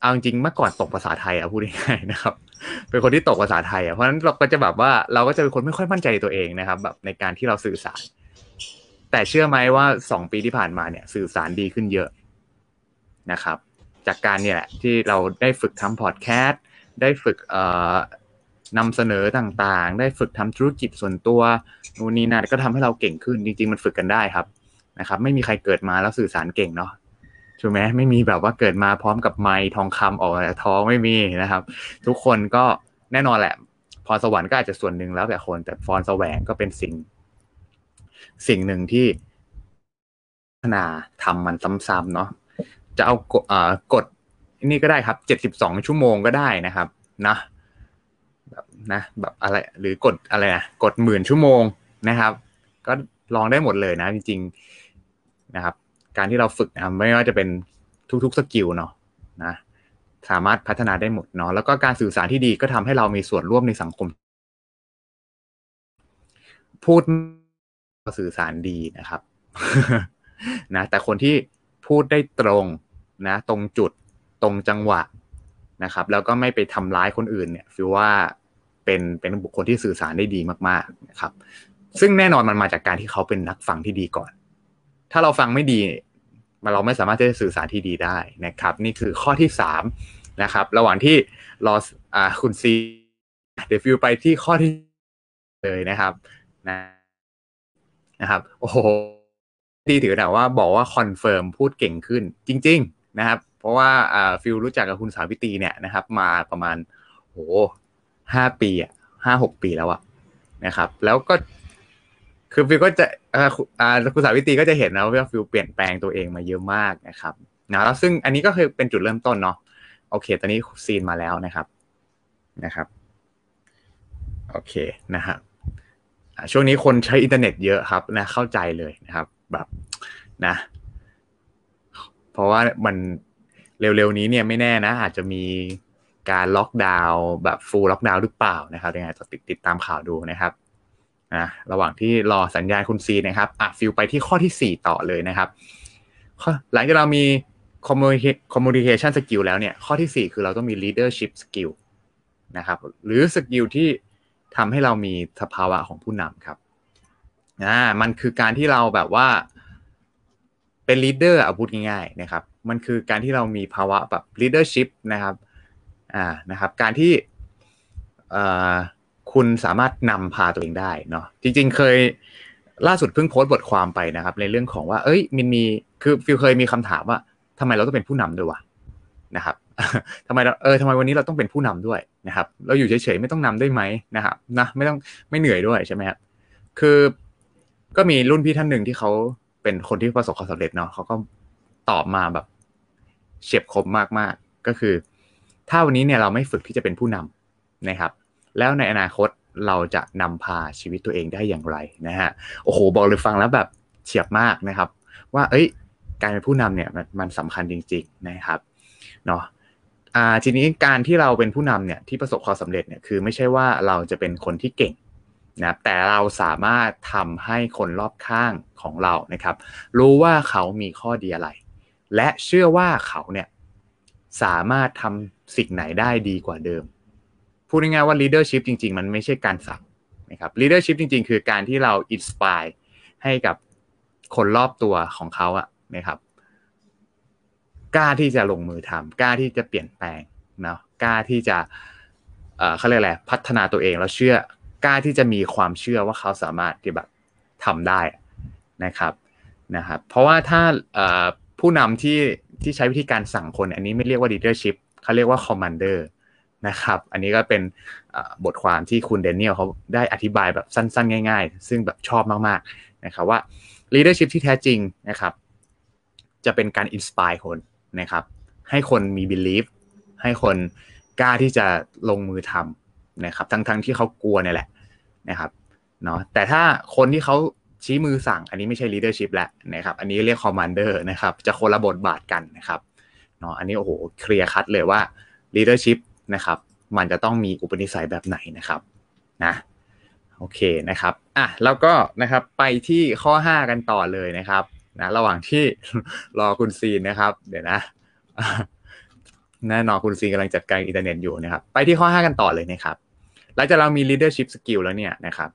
เอาจริงเมื่อก่อนตกภาษาไทยอะพูดง่ายๆนะครับ เป็นคนที่ตกภาษาไทยอะเพราะฉะนั้นเราก็จะแบบว่าเราก็จะเป็นคนไม่ค่อยมั่นใจตัวเองนะครับ แบบในการที่เราสื่อสาร แต่เชื่อไหมว่าสองปีที่ผ่านมาเนี่ยสื่อสารดีขึ้นเยอะนะครับ จากการเนี่ยแหละที่เราได้ฝึกทำพอดแคสต์ได้ฝึกเอ่อนำเสนอต่างๆ ได้ฝึกทำธุรกิจส่วนตัวนู่นนี่นั่นก็ทำให้เราเก่งขึ้นจริง ๆ มันฝึกกันได้ครับนะครับ ไม่มีใครเกิดมาแล้วสื่อสารเก่งเนาะ ถูกไหมไม่มีแบบว่าเกิดมาพร้อมกับไม้ทองคำออกจากท้องไม่มีนะครับ ทุกคนก็แน่นอนแหละ พรสวรรค์ก็อาจจะส่วนหนึ่งแล้วแต่คน แต่ฟอนแสวงก็เป็นสิ่ง สิ่งหนึ่งที่พัฒนาทำมันซ้ำๆเนาะจะเอากดกดนี่ก็ได้ครับเจ็ดสิบสองชั่วโมงก็ได้นะครับ นะแบบนะ แบบอะไร หรือกดอะไรนะกดหมื่นชั่วโมงนะครับ ก็ลองได้หมดเลยนะ จริงๆนะครับ การที่เราฝึกนะไม่ว่าจะเป็นทุกๆสกิลเนาะนะสามารถพัฒนาได้หมดเนาะแล้วก็การสื่อสารที่ดีก็ทำให้เรามีส่วนร่วมในสังคม พูดสื่อสารดีนะครับนะแต่คนที่พูดได้ตรงนะ ตรงจุดตรงจังหวะนะครับ แล้วก็ไม่ไปทำร้ายคนอื่นเนี่ยคือว่าเป็นเป็นบุคคลที่สื่อสารได้ดีมาก ๆนะครับ ซึ่งแน่นอนมันมาจากการที่เขาเป็นนักฟังที่ดีก่อน ถ้าเราฟังไม่ดีเราไม่สามารถจะสื่อสารที่ดีได้นะครับ นี่คือข้อที่สามนะครับ ระหว่างที่รออ่าคุณซีเดี๋ยวฟิวไปที่ข้อที่เลยนะครับนะนะครับ โอ้โหดีถือแต่ว่าบอกว่า confirm พูดเก่งขึ้นจริง ๆ นะครับ เพราะว่าอ่าฟิวรู้จักกับคุณสาวิตีเนี่ยนะครับ มาประมาณโหห้าปีอะห้าหกปีแล้วอะนะครับ แล้วก็ คือฟิวก็จะอ่าคุณสาวิตีก็จะเห็นนะว่าฟิวเปลี่ยนแปลงตัวเองมาเยอะมากนะครับนะแล้วซึ่งอันนี้ก็คือเป็นจุดเริ่มต้นเนาะโอเค ตอนนี้ซีนมาแล้วนะครับนะครับ โอเคนะฮะช่วงนี้คนใช้อินเทอร์เน็ตเยอะครับนะเข้าใจเลยนะครับ แบบนะ เพราะว่ามันเร็วๆนี้เนี่ยไม่แน่นะ อาจจะมีการล็อกดาวน์แบบ full lockdown หรือเปล่านะครับยังไงต้องติดติดตามข่าวดูนะครับ นะระหว่างที่รอสัญญาณคุณซีนะครับอะฟิลไปที่ข้อที่ 4 ต่อเลยนะครับหลังจากเรามี communication skill แล้วเนี่ย ข้อที่ 4 คือเราต้องมี leadership skill นะครับ หรือสกิลที่ทำให้เรามีสภาวะของผู้นำครับอ่ามันคือการที่เราแบบว่า เป็น leader อาพูดง่ายๆนะครับ มันคือการที่เรามีภาวะแบบ leadership นะครับอ่านะครับ การที่อ่า คุณสามารถนำพาตัวเองได้เนาะจริง ๆ เคยล่าสุดเพิ่งโพสต์บทความไปนะครับ ในเรื่องของว่า เอ้ยมันมีคือฟิลเคยมีคำถามว่าทำไมเราต้องเป็นผู้นำด้วยวะนะครับทำไมเราเออทำไมวันนี้เราต้องเป็นผู้นำด้วยนะครับ เราอยู่เฉยๆไม่ต้องนำได้ไหมนะครับนะไม่ต้องไม่เหนื่อยด้วยใช่ไหมครับคือก็มีรุ่นพี่ท่านหนึ่งที่เขาเป็นคนที่ประสบความสำเร็จเนาะเขาก็ตอบมาแบบเฉียบคมมากๆ ก็คือ ถ้าวันนี้เนี่ยเราไม่ฝึกที่จะเป็นผู้นำนะครับ แล้วในอนาคตเราจะนำพาชีวิตตัวเองได้อย่างไรนะฮะโอ้โหบอกเลยฟังแล้วแบบเฉียบมากนะครับ ว่าเอ้ยการเป็นผู้นำเนี่ยมันสำคัญจริง ๆนะครับเนาะอ่าทีนี้การที่เราเป็นผู้นำเนี่ยที่ประสบความสำเร็จเนี่ยคือไม่ใช่ว่าเราจะเป็นคนที่เก่งนะแต่เราสามารถทำให้คนรอบข้างของเรานะครับ รู้ว่าเขามีข้อดีอะไร และเชื่อว่าเขาเนี่ยสามารถทำสิ่งไหนได้ดีกว่าเดิม พูดง่ายๆว่า leadership จริง ๆ มันไม่ใช่การสั่งนะครับ leadership จริง ๆ คือการที่เรา inspire ให้กับคนรอบตัวของเขาอะนะครับ กล้าที่จะลงมือทำกล้าที่จะเปลี่ยนแปลงเนาะกล้าที่จะเอ่อเขาเรียกอะไรพัฒนาตัวเองแล้วเชื่อกล้าที่จะมีความเชื่อว่าเขาสามารถที่แบบทำได้นะครับนะครับ เพราะว่าถ้าผู้นำที่ที่ใช้วิธีการสั่งคน อันนี้ไม่เรียกว่า leadership เขาเรียกว่า commander นะครับ อันนี้ก็เป็นบทความที่คุณเดนเนียลเขาได้อธิบายแบบสั้นๆ ง่าย ๆ ซึ่งแบบชอบมากๆนะครับว่า leadership ที่แท้จริงนะครับ จะเป็นการ inspire คนนะครับ ให้คนมี belief ให้คนกล้าที่จะลงมือทำนะครับ ทั้งๆที่เขากลัวเนี่ยแหละนะครับเนาะแต่ถ้าคนที่เขาชี้มือสั่ง อันนี้ไม่ใช่ leadership แล้วนะครับ อันนี้เรียก commander นะครับ จะคนละบทบาทกันนะครับเนาะอันนี้โอ้โห clear cut เลยว่า leadership นะครับ มันจะต้องมีอุปนิสัยแบบไหนนะครับนะโอเคนะครับอะแล้วก็นะครับไปที่ข้อ 5 กันต่อเลยนะครับนะระหว่างที่รอคุณซีนนะครับ เดี๋ยวนะแน่นอนคุณซีนกำลังจัดการอินเทอร์เน็ตอยู่นะครับ ไปที่ข้อ 5 กันต่อเลยนะครับหลังจากเรามี leadership skill แล้วเนี่ยนะครับ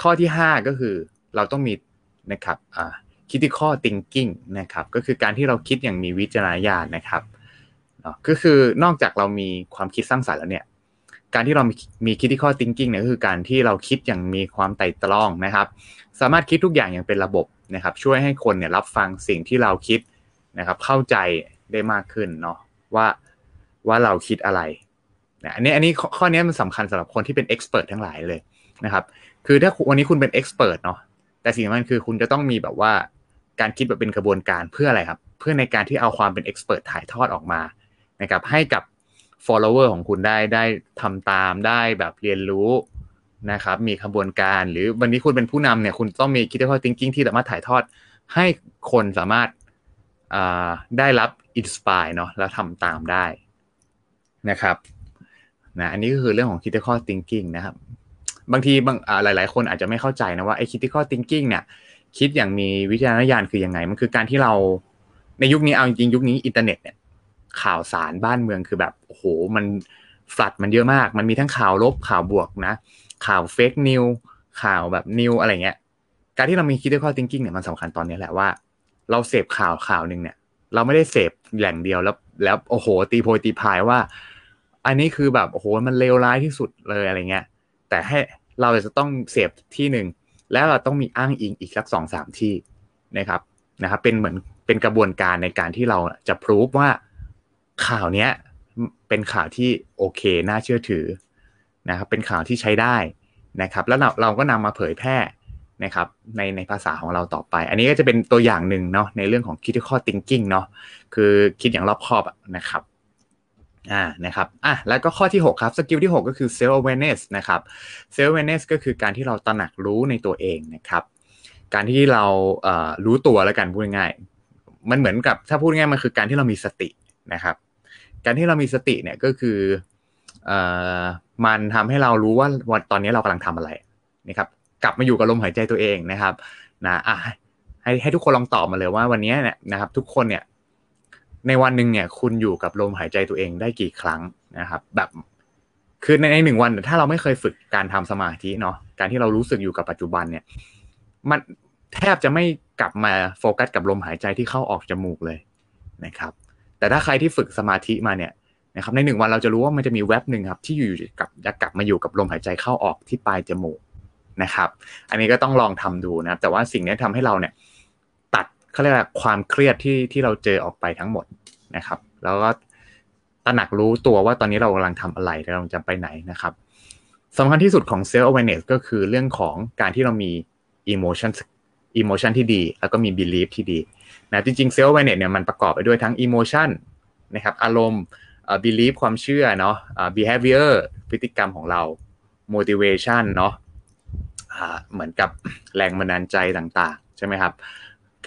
ข้อที่ 5 ก็คือเราต้องมีนะครับอ่า critical thinking นะครับ ก็คือการที่เราคิดอย่างมีวิจารณญาณนะครับ ก็คือนอกจากเรามีความคิดสร้างสรรค์แล้วเนี่ย การที่เรามีมี critical thinking เนี่ยก็คือการที่เราคิดอย่างมีความไต่ตรองนะครับ สามารถคิดทุกอย่างอย่างเป็นระบบนะครับ ช่วยให้คนเนี่ยรับฟังสิ่งที่เราคิดนะครับ เข้าใจได้มากขึ้นเนาะว่าว่าเราคิดอะไรนะอันนี้อันนี้ข้อนี้มันสำคัญสำหรับคนที่เป็นเอ็กซ์เพรสทั้งหลายเลยนะครับ คือถ้าวันนี้คุณเป็นเอ็กซ์เพรสเนาะแต่สิ่งมันคือคุณจะต้องมีแบบว่าการคิดแบบเป็นกระบวนการเพื่ออะไรครับ เพื่อในการที่เอาความเป็นเอ็กซ์เพรสถ่ายทอดออกมา นะครับให้กับ follower ของคุณได้ได้ทำตามได้แบบเรียนรู้นะครับมีขบวนการหรือวันนี้คุณเป็นผู้นำเนี่ยคุณต้องมี critical thinking ที่สามารถถ่ายทอดให้คนสามารถได้รับ inspire เนาะแล้วทำตามได้นะครับนะอันนี้ก็คือเรื่องของ critical thinking นะครับ บางทีบางหลาย ๆ คนอาจจะไม่เข้าใจนะว่าไอ้ critical thinking เนี่ยคิดอย่างมีวิจารณญาณคือยังไง มันคือการที่เราในยุคนี้เอาจริงยุคนี้อินเทอร์เน็ตเนี่ย ข่าวสารบ้านเมืองคือแบบโอ้โหมัน flood มันเยอะมาก มันมีทั้งข่าวลบข่าวบวกนะ ข่าว fake newsข่าวแบบนิวอะไรเงี้ย การที่เรามี critical thinking เนี่ยมันสำคัญตอนนี้แหละว่า เราเสพข่าวข่าวหนึ่งเนี่ย เราไม่ได้เสพแหล่งเดียวแล้ว แล้วโอ้โห ตีโพยตีพายว่า อันนี้คือแบบโอ้โหมันเลวร้ายที่สุดเลยอะไรเงี้ย แต่ให้เราจะต้องเสพที่หนึ่งแล้วเราต้องมีอ้างอิงอีกสักสองสามที่นะครับนะครับ เป็นเหมือนเป็นกระบวนการในการที่เราจะพิสูจว่า ข่าวเนี้ยเป็นข่าวที่โอเคน่าเชื่อถือนะครับ เป็นข่าวที่ใช้ได้นะครับ แล้วเราเราก็นำมาเผยแพร่นะครับในในภาษาของเราต่อไป อันนี้ก็จะเป็นตัวอย่างหนึ่งเนาะในเรื่องของ critical thinking เนาะคือคิดอย่างรอบคอบนะครับอ่านะครับอะแล้วก็ข้อที่ 6 ครับสกิลที่ 6 ก็คือ self awareness นะครับ self awareness ก็คือการที่เราตระหนักรู้ในตัวเองนะครับ การที่เราเอ่อรู้ตัวแล้วกันพูดง่ายมันเหมือนกับถ้าพูดง่ายมันคือการที่เรามีสตินะครับ การที่เรามีสติเนี่ยก็คือเอ่อมันทำให้เรารู้ว่าวันตอนนี้เรากำลังทำอะไรนะครับ กลับมาอยู่กับลมหายใจตัวเองนะครับนะอะให้ให้ทุกคนลองตอบมาเลยว่าวันนี้เนี่ยนะครับ ทุกคนเนี่ย ในวันหนึ่งเนี่ย คุณอยู่กับลมหายใจตัวเองได้กี่ครั้งนะครับ แบบคือในในหนึ่งวันถ้าเราไม่เคยฝึกการทำสมาธิเนาะการที่เรารู้สึกอยู่กับปัจจุบันเนี่ย มันแทบจะไม่กลับมาโฟกัสกับลมหายใจที่เข้าออกจมูกเลยนะครับ แต่ถ้าใครที่ฝึกสมาธิมาเนี่ยนะครับในหนึ่งวันเราจะรู้ว่ามันจะมีแว็บหนึ่งครับที่อยู่กับจะกลับมาอยู่กับลมหายใจเข้าออกที่ปลายจมูกนะครับ อันนี้ก็ต้องลองทำดูนะครับแต่ว่าสิ่งนี้ทำให้เราเนี่ยตัดเขาเรียกว่าความเครียดที่ที่เราเจอออกไปทั้งหมดนะครับ แล้วก็ตระหนักรู้ตัวว่าตอนนี้เรากำลังทำอะไรเราจะไปไหนนะครับสำคัญที่สุดของ self awareness ก็คือเรื่องของการที่เรามี emotion emotion ที่ดี แล้วก็มี belief ที่ดีนะจริงๆ self awareness เนี่ยมันประกอบไปด้วยทั้ง emotion นะครับอารมณ์ belief ความเชื่อเนาะ behavior พฤติกรรมของเรา motivation เนาะเหมือนกับแรงบันดาลใจต่างๆ ใช่ไหมครับ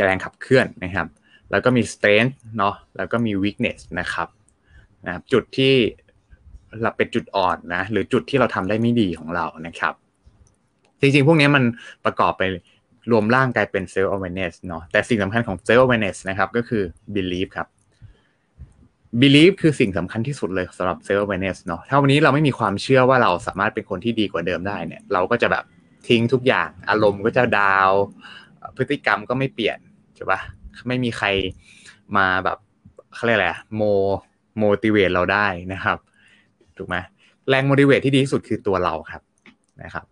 แรงขับเคลื่อนนะครับ แล้วก็มี strength เนาะแล้วก็มี weakness นะครับนะจุดที่เราเป็นจุดอ่อนนะหรือจุดที่เราทำได้ไม่ดีของเรานะครับ จริงๆ พวกนี้มันประกอบไป รวมร่างกายเป็น self awareness เนาะแต่สิ่งสำคัญของ self awareness นะครับ ก็คือ belief ครับ belief คือสิ่งสำคัญที่สุดเลยสำหรับ self awareness เนาะถ้าวันนี้เราไม่มีความเชื่อว่าเราสามารถเป็นคนที่ดีกว่าเดิมได้เนี่ย เราก็จะแบบทิ้งทุกอย่าง อารมณ์ก็จะดาว พฤติกรรมก็ไม่เปลี่ยนใช่ปะไม่มีใครมาแบบเขาเรียกอะไรโมโมติเวตเราได้นะครับถูกไหมแรงโมดิเวตที่ดีที่สุดคือตัวเราครับนะครับ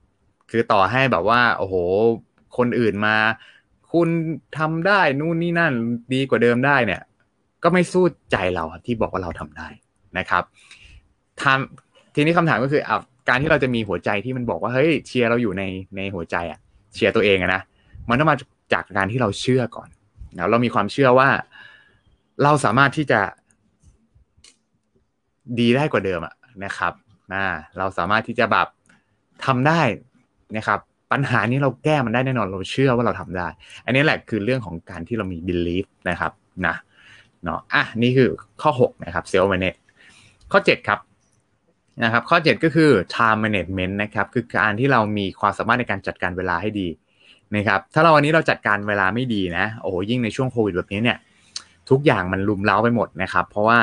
คือต่อให้แบบว่า โอ้โห คนอื่นมา คุณทำได้นู่นนี่นั่นดีกว่าเดิมได้เนี่ย ก็ไม่สู้ใจเราที่บอกว่าเราทำได้นะครับทำทีนี้คำถามก็คืออะการที่เราจะมีหัวใจที่มันบอกว่าเฮ้ยเชียร์เราอยู่ในในหัวใจอะเชียร์ตัวเองอะนะมันต้องมาจากการที่เราเชื่อก่อนนะเรามีความเชื่อว่า เราสามารถที่จะดีได้กว่าเดิมอะนะครับนะเราสามารถที่จะแบบทำได้นะครับ ปัญหานี้เราแก้มันได้แน่นอนเราเชื่อว่าเราทำได้ อันนี้แหละคือเรื่องของการที่เรามี belief นะครับนะเนาะอะนี่คือข้อ 6 นะครับ self manage ข้อ 7 ครับนะครับ ข้อ 7 ก็คือ time management นะครับ คือการที่เรามีความสามารถในการจัดการเวลาให้ดีนะครับถ้าเราวันนี้เราจัดการเวลาไม่ดีนะโอ้โหยิ่งในช่วงโควิดแบบนี้เนี่ย ทุกอย่างมันลุมเล้าไปหมดนะครับ เพราะว่า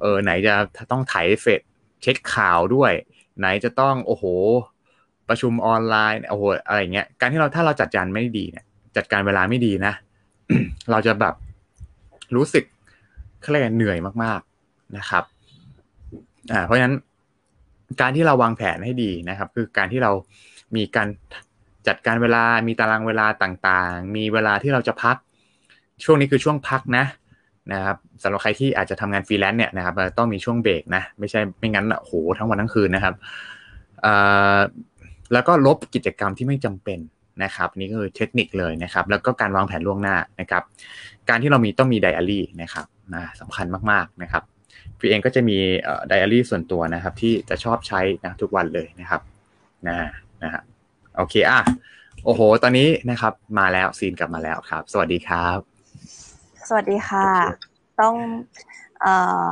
เออไหนจะต้องถ่ายเฟซเช็คข่าวด้วย ไหนจะต้องโอ้โห ประชุมออนไลน์โอ้โหอะไรเงี้ยการที่เราถ้าเราจัดการไม่ดีเนี่ย จัดการเวลาไม่ดีนะเราจะแบบรู้สึกเขาเรียกเหนื่อยมาก ๆนะครับอ่าเพราะฉะนั้นการที่เราวางแผนให้ดีนะครับ คือการที่เรามีการจัดการเวลา มีตารางเวลาต่างๆ มีเวลาที่เราจะพัก ช่วงนี้คือช่วงพักนะนะครับสำหรับใครที่อาจจะทำงานฟรีแลนซ์เนี่ยนะครับต้องมีช่วงเบรกนะ ไม่ใช่ไม่งั้นโอ้โหทั้งวันทั้งคืนนะครับ แล้วก็ลบกิจกรรมที่ไม่จำเป็นนะครับนี่ก็คือเทคนิคเลยนะครับ แล้วก็การวางแผนล่วงหน้านะครับ การที่เรามีต้องมีไดอารี่นะครับนะสำคัญมากๆนะครับพี่เองก็จะมีไดอารี่ส่วนตัวนะครับ ที่จะชอบใช้นะทุกวันเลยนะครับนะนะฮะโอเคอะโอ้โห ตอนนี้นะครับ มาแล้วซีนกลับมาแล้วครับ สวัสดีครับ สวัสดีค่ะ ต้องเอ่อ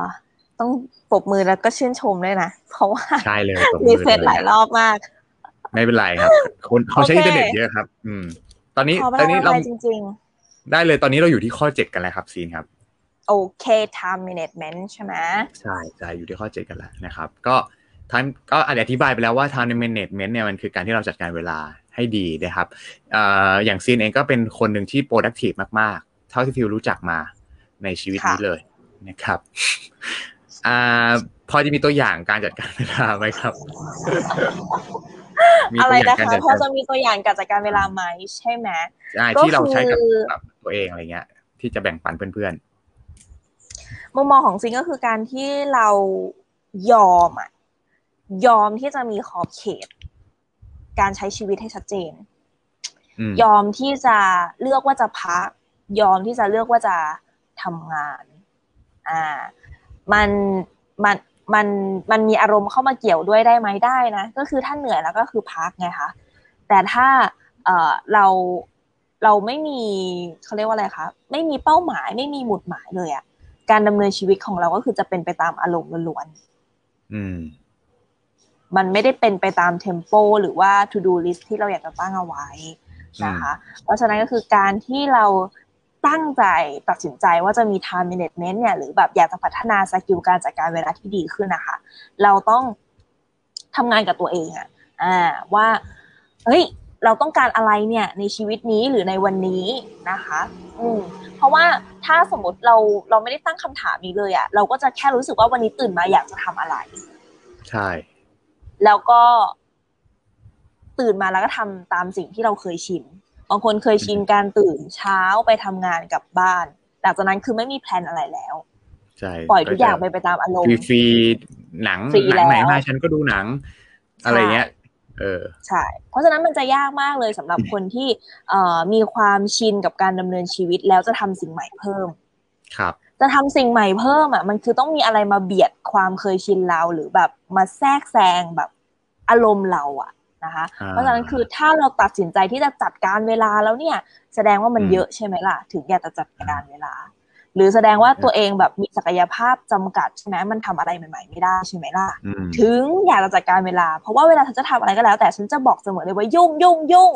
ต้องปรบมือแล้วก็ชื่นชมด้วยนะ เพราะว่าใช่เลย reset หลายรอบมาก ไม่เป็นไรครับ คนเขาใช้อินเทอร์เน็ตเยอะครับ อืม ตอนนี้ตอนนี้เราจริงๆ ได้เลยตอนนี้เราอยู่ที่ข้อเจ็ดกันแล้วครับซีนครับ โอเค time management ใช่ไหมใช่ใช่อยู่ที่ข้อเจ็ดกันแล้วนะครับ ก็ทานก็อธิบายไปแล้วว่า time management เนี่ยมันคือการที่เราจัดการเวลาให้ดีนะครับอย่างซีนเองก็เป็นคนหนึ่งที่ productive มากๆ เท่าที่ฟิวรู้จักมาในชีวิตนี้เลยนะครับอพอจะมีตัวอย่างการจัดการเวลาไหมครับ อะไรนะคะพอจะมีตัวอย่างการจัดการเวลาไหมใช่ไหมใช่ที่เราใช้กับตัวเองอะไรเงี้ย ที่จะแบ่งปันเพื่อนๆมุมมองของซิงก็คือการที่เรายอมอะยอมที่จะมีขอบเขต การใช้ชีวิตให้ชัดเจน ยอมที่จะเลือกว่าจะพัก ยอมที่จะเลือกว่าจะทำงาน อ่า มันมัน มันมันมีอารมณ์เข้ามาเกี่ยวด้วยได้ไหมได้นะก็คือถ้าเหนื่อยแล้วก็คือพักไงคะแต่ถ้าเอ่อเราเราไม่มีเขาเรียกว่าอะไรคะไม่มีเป้าหมายไม่มีหมุดหมายเลยอะการดำเนินชีวิตของเราก็คือจะเป็นไปตามอารมณ์ล้วนๆอืม มันไม่ได้เป็นไปตาม tempo หรือว่า to do list ที่เราอยากจะตั้งเอาไว้นะคะ เพราะฉะนั้นก็คือการที่เรา ตั้งใจตัดสินใจว่าจะมี time management เนี่ยหรือแบบอยากจะพัฒนา skill การจัดการเวลาที่ดีขึ้นนะคะ เราต้องทำงานกับตัวเองอะอ่าว่าเฮ้ยเราต้องการอะไรเนี่ยในชีวิตนี้หรือในวันนี้นะคะ อืมเพราะว่าถ้าสมมติเราเราไม่ได้ตั้งคำถามนี้เลยอะเราก็จะแค่รู้สึกว่าวันนี้ตื่นมาอยากจะทำอะไร ใช่ แล้วก็ตื่นมาแล้วก็ทำตามสิ่งที่เราเคยชิน บางคนเคยชินการตื่นเช้าไปทำงานกับบ้านหลังจากนั้นคือไม่มีแพลนอะไรแล้วใช่ปล่อยทุกอย่างไปไปตามอารมณ์ฟรีหนังหนังไหนมาฉันก็ดูหนัง อะไรเงี้ยเออใช่ เพราะฉะนั้นมันจะยากมากเลยสำหรับคนที่เอ่อมีความชินกับการดำเนินชีวิตแล้วจะทำสิ่งใหม่เพิ่ม ครับ จะทำสิ่งใหม่เพิ่มอะมันคือต้องมีอะไรมาเบียดความเคยชินเราหรือแบบมาแทรกแซงแบบอารมณ์เราอะ นะคะ เพราะฉะนั้นคือถ้าเราตัดสินใจที่จะจัดการเวลาแล้วเนี่ย แสดงว่ามันเยอะใช่ไหมล่ะ ถึงอยากจะจัดการเวลา หรือแสดงว่าตัวเองแบบมีศักยภาพจำกัดใช่ไหมมันทำอะไรใหม่ๆไม่ได้ใช่ไหมล่ะ ถึงอยากจะจัดการเวลา เพราะว่าเวลาฉันจะทำอะไรก็แล้ว แต่ฉันจะบอกเสมอเลยว่ายุ่งยุ่งยุ่ง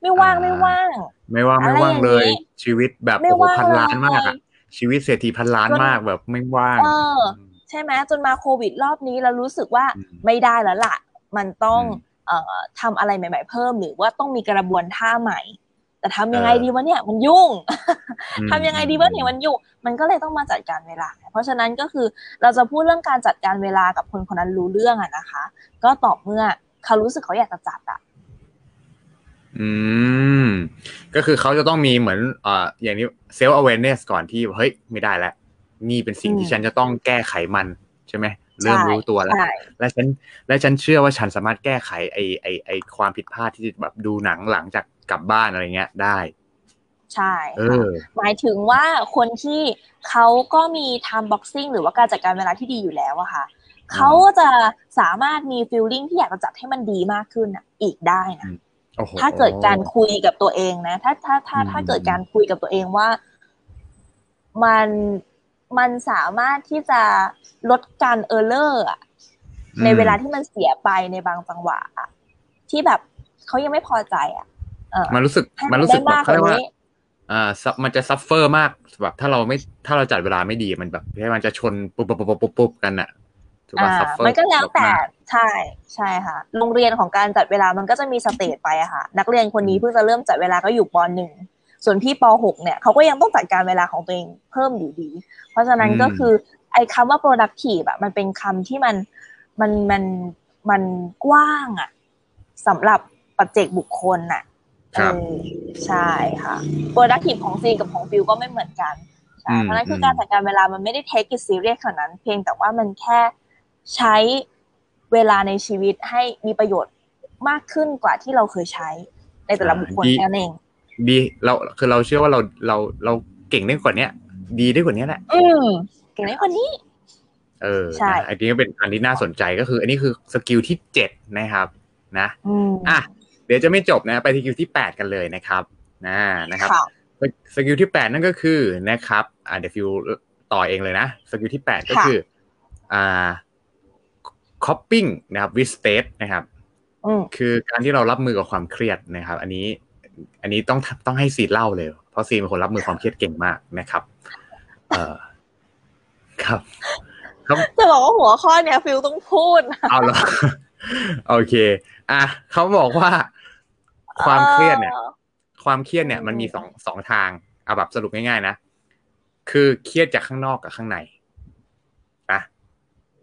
ไม่ว่างไม่ว่าง ไม่ว่างไม่ว่างเลย ชีวิตแบบโอ้โหพันล้านมากอะชีวิตเศรษฐีพันล้านมากแบบไม่ว่างเออใช่ไหมจนมาโควิดรอบนี้เรารู้สึกว่าอืมไม่ได้แล้วล่ะ มันต้องอืมเอ่อ ทำอะไรใหม่ ๆ เพิ่ม หรือว่าต้องมีกระบวนท่าใหม่ แต่ทำยังไงเออดีวะเนี่ยมันยุ่งอืมทำยังไงดีวะเนี่ยมันยุ่ง มันก็เลยต้องมาจัดการเวลา เพราะฉะนั้นก็คือเราจะพูดเรื่องการจัดการเวลากับคนคนนั้นรู้เรื่องอะนะคะ ก็ต่อเมื่อเขารู้สึกเขาอยากจะจัดอะอืม ก็คือเขาจะต้องมีเหมือนเอ่ออย่างนี้เซลล์ awareness ก่อนที่เฮ้ยไม่ได้แล้วนี่เป็นสิ่งที่ฉันจะต้องแก้ไขมันใช่ไหม เริ่มรู้ตัวแล้วใช่และฉันและฉันเชื่อว่าฉันสามารถแก้ไขไอไอไอความผิดพลาดที่แบบดูหนังหลังจากกลับบ้านอะไรเงี้ยได้ ใช่เอค่ะอหมายถึงว่าคนที่เขาก็มี time boxing หรือว่าการจัดการเวลาที่ดีอยู่แล้วอะค่ะเขาก็จะสามารถมี feeling ที่อยากจะจัดให้มันดีมากขึ้นอะอีกได้นะโอ้โหถ้าเกิดการคุยกับตัวเองนะ ถ้าถ้าถ้าอืมถ้าเกิดการคุยกับตัวเองว่า มัน มันสามารถที่จะลดการ error อะในเวลาที่มันเสียไปในบางจังหวะอะที่แบบเขายังไม่พอใจอะเออมันรู้สึกให้มันรู้สึกได้แบบมากเขากเรียกว่าว่านี้อ่า suf มันจะ suffer มากแบบถ้าเราไม่ถ้าเราจัดเวลาไม่ดีมันแบบให้มันจะชนปุ๊บปุ๊บปุ๊บปุ๊บปุ๊บกันอะถูกป่ะอ่า suffer มันก็แล้วแต่ใช่ใช่ค่ะ โรงเรียนของการจัดเวลามันก็จะมี stage ไปอะค่ะ นักเรียนคนนี้เพิ่งจะเริ่มจัดเวลาก็อยู่ปหนึ่ง ส่วนพี่ปหกเนี่ยเขาก็ยังต้องจัดการเวลาของตัวเองเพิ่มอยู่ดี เพราะฉะนั้นก็คือไอ้คำว่า productive อะมันเป็นคำที่มันมันมันมันกว้างอะสำหรับปัจเจกบุคคลน่ะครับเออใช่ค่ะ productive ของซีนกับของฟิลก็ไม่เหมือนกันใช่อืมเพราะฉะนั้นคือการจัดการเวลามันไม่ได้ take it serious ขนาดนั้น เพียงแต่ว่ามันแค่ใช้เวลาในชีวิตให้มีประโยชน์มากขึ้นกว่าที่เราเคยใช้ในแต่ละบุคคลดีแค่นั้นเอง ดีเราคือเราเชื่อว่าเราเราเราเก่งได้กว่าเนี้ยดีได้กว่านี้แหละอืมเก่งในคนนี้ เออใช่นะอันนี้ก็เป็นอันที่น่าสนใจก็คือ อันนี้คือ skill ที่เจ็ดนะครับ นะอืมอะเดี๋ยวจะไม่จบนะ ไปที่ skill ที่แปดกันเลยนะครับนะนะครับค่ะ skill ที่แปดนั่นก็คือนะครับอ่าเดี๋ยวฟิวต่อเองเลยนะ skill ที่แปดก็คืออ่า coping นะครับ with state นะครับอืมคือการที่เรารับมือกับความเครียดนะครับ อันนี้ อันนี้ต้องต้องให้ซีดเล่าเลย เพราะซีดเป็นคนรับมือความเครียดเก่งมากนะครับ เออครับครับจะบอกว่าหัวข้อเนี้ยฟิลต้องพูดนะเอาละโอเค อะเขาบอกว่า ความเครียดเนี่ยออความเครียดเนี่ยอืมมันมีสองสองทางเอาแบบสรุปง่ายๆนะคือเครียดจากข้างนอกกับข้างในนะ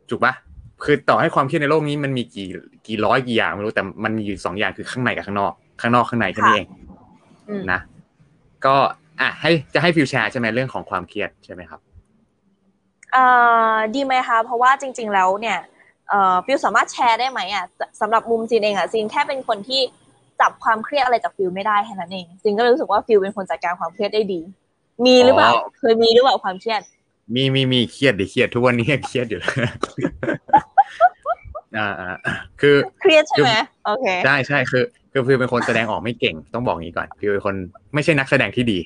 ถูกปะคือต่อให้ความเครียดในโลกนี้มันมีกี่กี่ร้อยกี่อย่างไม่รู้แต่มันมีอยู่สองอย่างคือข้างในกับข้างนอก ข้างนอกข้างในแค่นี้เองอืมนะก็อะให้จะให้ฟิวแชร์ใช่ไหมเรื่องของความเครียดใช่ไหมครับเอ่อดีไหมคะ เพราะว่าจริง ๆ แล้วเนี่ยเอ่อฟิลสามารถแชร์ได้ไหมอะสำหรับมุมซีนเองอะซีนแค่เป็นคนที่จับความเครียดอะไรจากฟิลไม่ได้แค่นั้นเองซีนก็เลยรู้สึกว่าฟิลเป็นคนจัดการความเครียดได้ดี มีหรือเปล่าอ๋อเคยมีหรือเปล่าความเครียด มีมีมีเครียดดิเครียดทุกวันนี้ยังเครียดอยู่เลย อ่าอ่าคือเครียดใช่ไหมโอเคใช่ใช่คือ คือฟิวเป็นคนแสดงออกไม่เก่ง ต้องบอกงี้ก่อนฟิวเป็นคนไม่ใช่นักแสดงที่ดี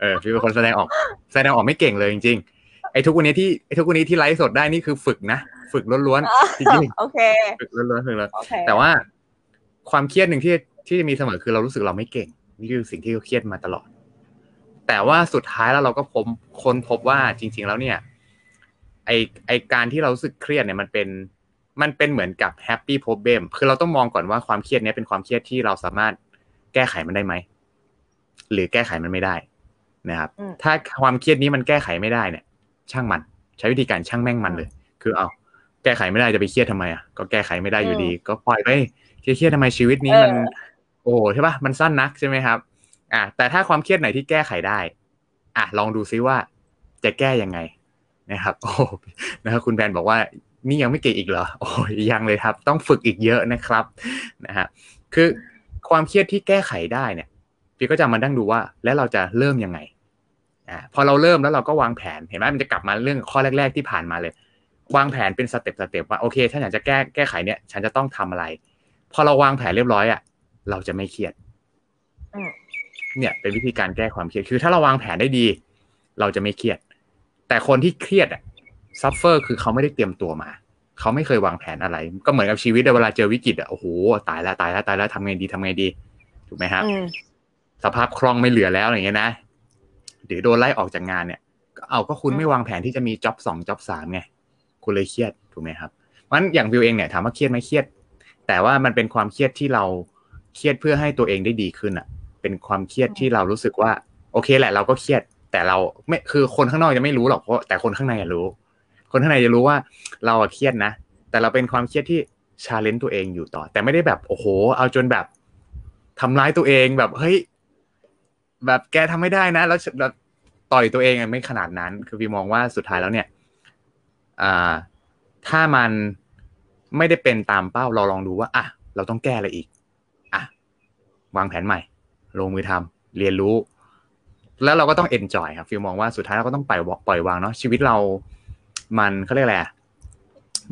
เออฟิวเป็นคนแสดงออก แสดงออกไม่เก่งเลยจริง ๆ ไอ้ทุกวันนี้ที่ไอ้ทุกวันนี้ที่ไลฟ์สดได้นี่คือฝึกนะฝึกล้วนๆจริงโอเคๆฝึกล้วนๆฝึกล้วนโอเคๆแต่ว่า ความเครียดหนึ่งที่ที่จะมีเสมอคือเรารู้สึกเราไม่เก่งนี่คือสิ่งที่เราเครียดมาตลอด แต่ว่าสุดท้ายแล้วเราก็พบค้นพบว่าจริง ๆ แล้วเนี่ย ไอไอการที่เรารู้สึกเครียดเนี่ยมันเป็น มันเป็นเหมือนกับแฮปปี้ o พ l e m คือเราต้องมองก่อนว่าความเครียดเนี้ยเป็นความเครียดที่เราสามารถแก้ไขมันได้ไหม หรือแก้ไขมันไม่ได้นะครับอืมถ้าความเครียดนี้มันแก้ไขไม่ได้เนี่ย ช่างมัน ใช้วิธีการช่างแม่งมันเลย คือเอาแก้ไขไม่ได้จะไปเครียดทำไมอะก็แก้ไขไม่ได้อยู่ดี ก็ปล่อยไปเครียดๆทำไมชีวิตนี้มัน โอ้โหใช่ปะมันสั้นนักใช่ไหมครับ อะแต่ถ้าความเครียดไหนที่แก้ไขได้ อะลองดูซิว่าจะแก้ยังไงนะครับ โอ้นะครับคุณแบนบอกว่า นี่ยังไม่เก่งอีกเหรอ โอ้ยยังเลยครับ ต้องฝึกอีกเยอะนะครับนะฮะคือความเครียดที่แก้ไขได้เนี่ย พี่ก็จะมาดั้งดูว่า แล้วเราจะเริ่มยังไงอ่าพอเราเริ่มแล้วเราก็วางแผนเห็นไหมมันจะกลับมาเรื่องข้อแรก ๆ ที่ผ่านมาเลย วางแผนเป็น step step ว่าโอเค ถ้าอยากจะแก้แก้ไขเนี่ย ฉันจะต้องทำอะไร พอเราวางแผนเรียบร้อยอะเราจะไม่เครียดอืมเนี่ยเป็นวิธีการแก้ความเครียดคือ ถ้าเราวางแผนได้ดี เราจะไม่เครียด แต่คนที่เครียดอะ suffer คือเขาไม่ได้เตรียมตัวมา เขาไม่เคยวางแผนอะไร ก็เหมือนกับชีวิตอะเวลาเจอวิกฤตอะโอ้โหตายแล้วตายแล้วตายแล้วทำไงดีทำไงดี ถูกไหมครับอืมสภาพคล่องไม่เหลือแล้วอย่างเงี้ยนะหรือโดนไล่ออกจากงานเนี่ยเอาก็คุณไม่วางแผนที่จะมีจ็อบสองจ็อบสามไงคุณเลยเครียดถูกไหมครับมันอย่างวิวเองเนี่ยถามว่าเครียดไหมเครียด แต่ว่ามันเป็นความเครียดที่เราเครียดเพื่อให้ตัวเองได้ดีขึ้นอะเป็นความเครียดที่เรารู้สึกว่า โอเคแหละเราก็เครียด แต่เราไม่คือคนข้างนอกจะไม่รู้หรอกเพราะแต่คนข้างในรู้ คนข้างในจะรู้ว่าเราเครียดนะ แต่เราเป็นความเครียดที่ชาเลนจ์ตัวเองอยู่ต่อ แต่ไม่ได้แบบโอ้โห เอาจนแบบทำร้ายตัวเองแบบเฮ้ยแบบแกทำไม่ได้นะ แล้วต่อยตัวเองไม่ขนาดนั้น คือพี่มองว่าสุดท้ายแล้วเนี่ยถ้ามันไม่ได้เป็นตามเป้าเราลองดูว่าอะเราต้องแก้อะไรอีกอะวางแผนใหม่ ลงมือทำเรียนรู้ แล้วเราก็ต้องเอนจอยครับฟิลมองว่าสุดท้ายเราก็ต้องปล่อยวางเนาะชีวิตเรา มันเขาเรียกอะไร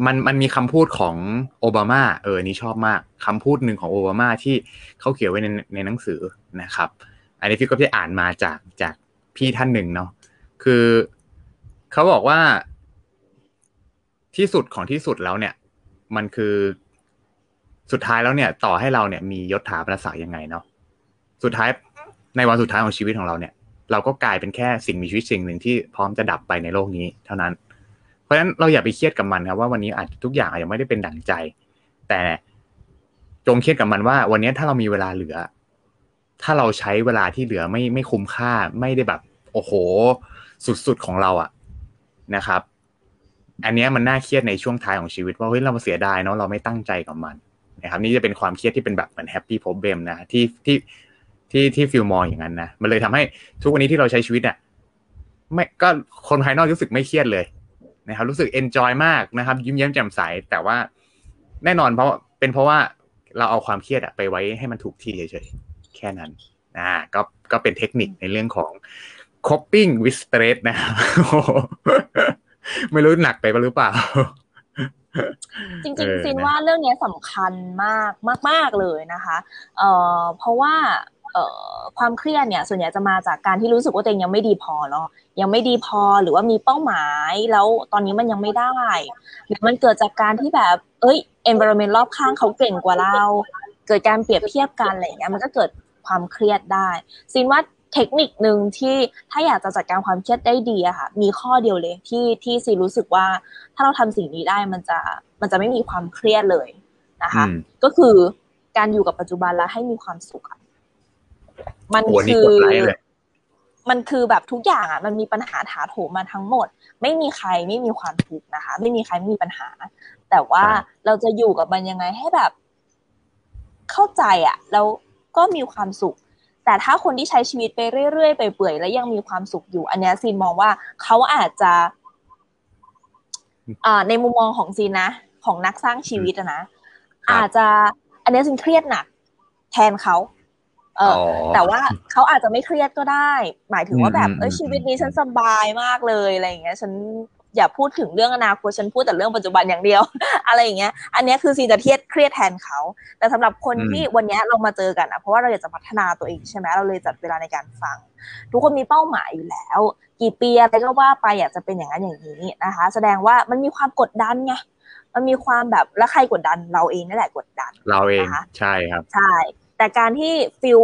มันมันมีคำพูดของโอบามาเออนี่ชอบมากคำพูดหนึ่งของโอบามาที่เขาเขียนไว้ในในหนังสือนะครับ อันนี้พี่ก็ได้อ่านมาจากจากพี่ท่านหนึ่งเนาะคือเขาบอกว่า ที่สุดของที่สุดแล้วเนี่ย มันคือสุดท้ายแล้วเนี่ย ต่อให้เราเนี่ยมียศถาบรรดาศักดิ์ยังไงเนาะสุดท้ายในวันสุดท้ายของชีวิตของเราเนี่ย เราก็กลายเป็นแค่สิ่งมีชีวิตสิ่งหนึ่งที่พร้อมจะดับไปในโลกนี้ เท่านั้น เพราะฉะนั้นเราอย่าไปเครียดกับมันครับว่าวันนี้อาจทุกอย่างอาจจะไม่ได้เป็นดั่งใจ แต่จงเครียดกับมันว่า วันนี้ถ้าเรามีเวลาเหลือ ถ้าเราใช้เวลาที่เหลือไม่ไม่คุ้มค่าไม่ได้แบบ โอ้โห สุดๆของเราอะนะครับ อันนี้มันน่าเครียดในช่วงท้ายของชีวิต ว่าเฮ้ยเราเสียดายเนาะเราไม่ตั้งใจกับมันนะครับนี่จะเป็นความเครียดที่เป็นแบบเหมือน happy problem นะที่ที่ที่ที่ฟิลมองอย่างนั้นนะมันเลยทำให้ทุกวันนี้ที่เราใช้ชีวิตเนี่ยไม่ก็คนภายนอกรู้สึกไม่เครียดเลย นะครับรู้สึกเอนจอยมากนะครับ ยิ้มแย้มแจ่มใส แต่ว่าแน่นอนเพราะเป็นเพราะว่าเราเอาความเครียดไปไว้ให้มันถูกที่เฉยๆแค่นั้นอ่าก็ก็เป็นเทคนิคในเรื่องของ coping with stress นะครับไม่รู้หนักไปหรือเปล่า จริงๆซินว่าเรื่องนี้สำคัญมากมาก ๆเลยนะคะ เอ่อเพราะว่าเอ่อ ความเครียดเนี่ยส่วนใหญ่จะมาจากการที่รู้สึกว่าตัวเองยังไม่ดีพอเนาะยังไม่ดีพอหรือว่ามีเป้าหมายแล้วตอนนี้มันยังไม่ได้ หรือมันเกิดจากการที่แบบ เอ้ย environment รอบข้างเขาเก่งกว่าเรา เกิดการเปรียบเทียบกันอะไรเงี้ยมันก็เกิดความเครียดได้ซินว่าเทคนิคหนึ่งที่ถ้าอยากจะจัดการความเครียดได้ดีอะค่ะ มีข้อเดียวเลยที่ที่ซีรู้สึกว่า ถ้าเราทำสิ่งนี้ได้มันจะมันจะไม่มีความเครียดเลยนะคะ ก็คือการอยู่กับปัจจุบันแล้วให้มีความสุข มันคือมันคือแบบทุกอย่างอะมันมีปัญหาถาโถมมาทั้งหมด ไม่มีใครไม่มีความทุกข์นะคะ ไม่มีใครไม่มีปัญหา แต่ว่าเราจะอยู่กับมันยังไงให้แบบ เข้าใจอะ แล้วก็มีความสุข แต่ถ้าคนที่ใช้ชีวิตไปเรื่อยๆไปเปื่อยแล้วยังมีความสุขอยู่ อันนี้ซีนมองว่าเขาอาจจะอ่าในมุมมองของซีนนะของนักสร้างชีวิตนะอาจจะ อันนี้ซีนเครียดหนักแทนเขา เออแต่ว่าเขาอาจจะไม่เครียดก็ได้ หมายถึงว่าแบบเออชีวิตนี้ฉันสบายมากเลยอะไรอย่างเงี้ย ฉันอย่าพูดถึงเรื่องอนาคตฉันพูดแต่เรื่องปัจจุบันอย่างเดียว อะไรอย่างเงี้ย อันนี้คือซีจะเทียดเครียดแทนเขา แต่สำหรับคนที่วันนี้เรามาเจอกันอะเพราะว่าเราอยากจะพัฒนาตัวเองใช่ไหมเราเลยจัดเวลาในการฟัง ทุกคนมีเป้าหมายอยู่แล้ว กี่ปีอะไรก็ว่าไปอยากจะเป็นอย่างนั้นอย่างนี้นะคะ แสดงว่ามันมีความกดดันไงมันมีความแบบแล้วใครกดดันเราเองนั่นแหละกดดัน เราเองใช่ครับ ใช่ แต่การที่ฟิว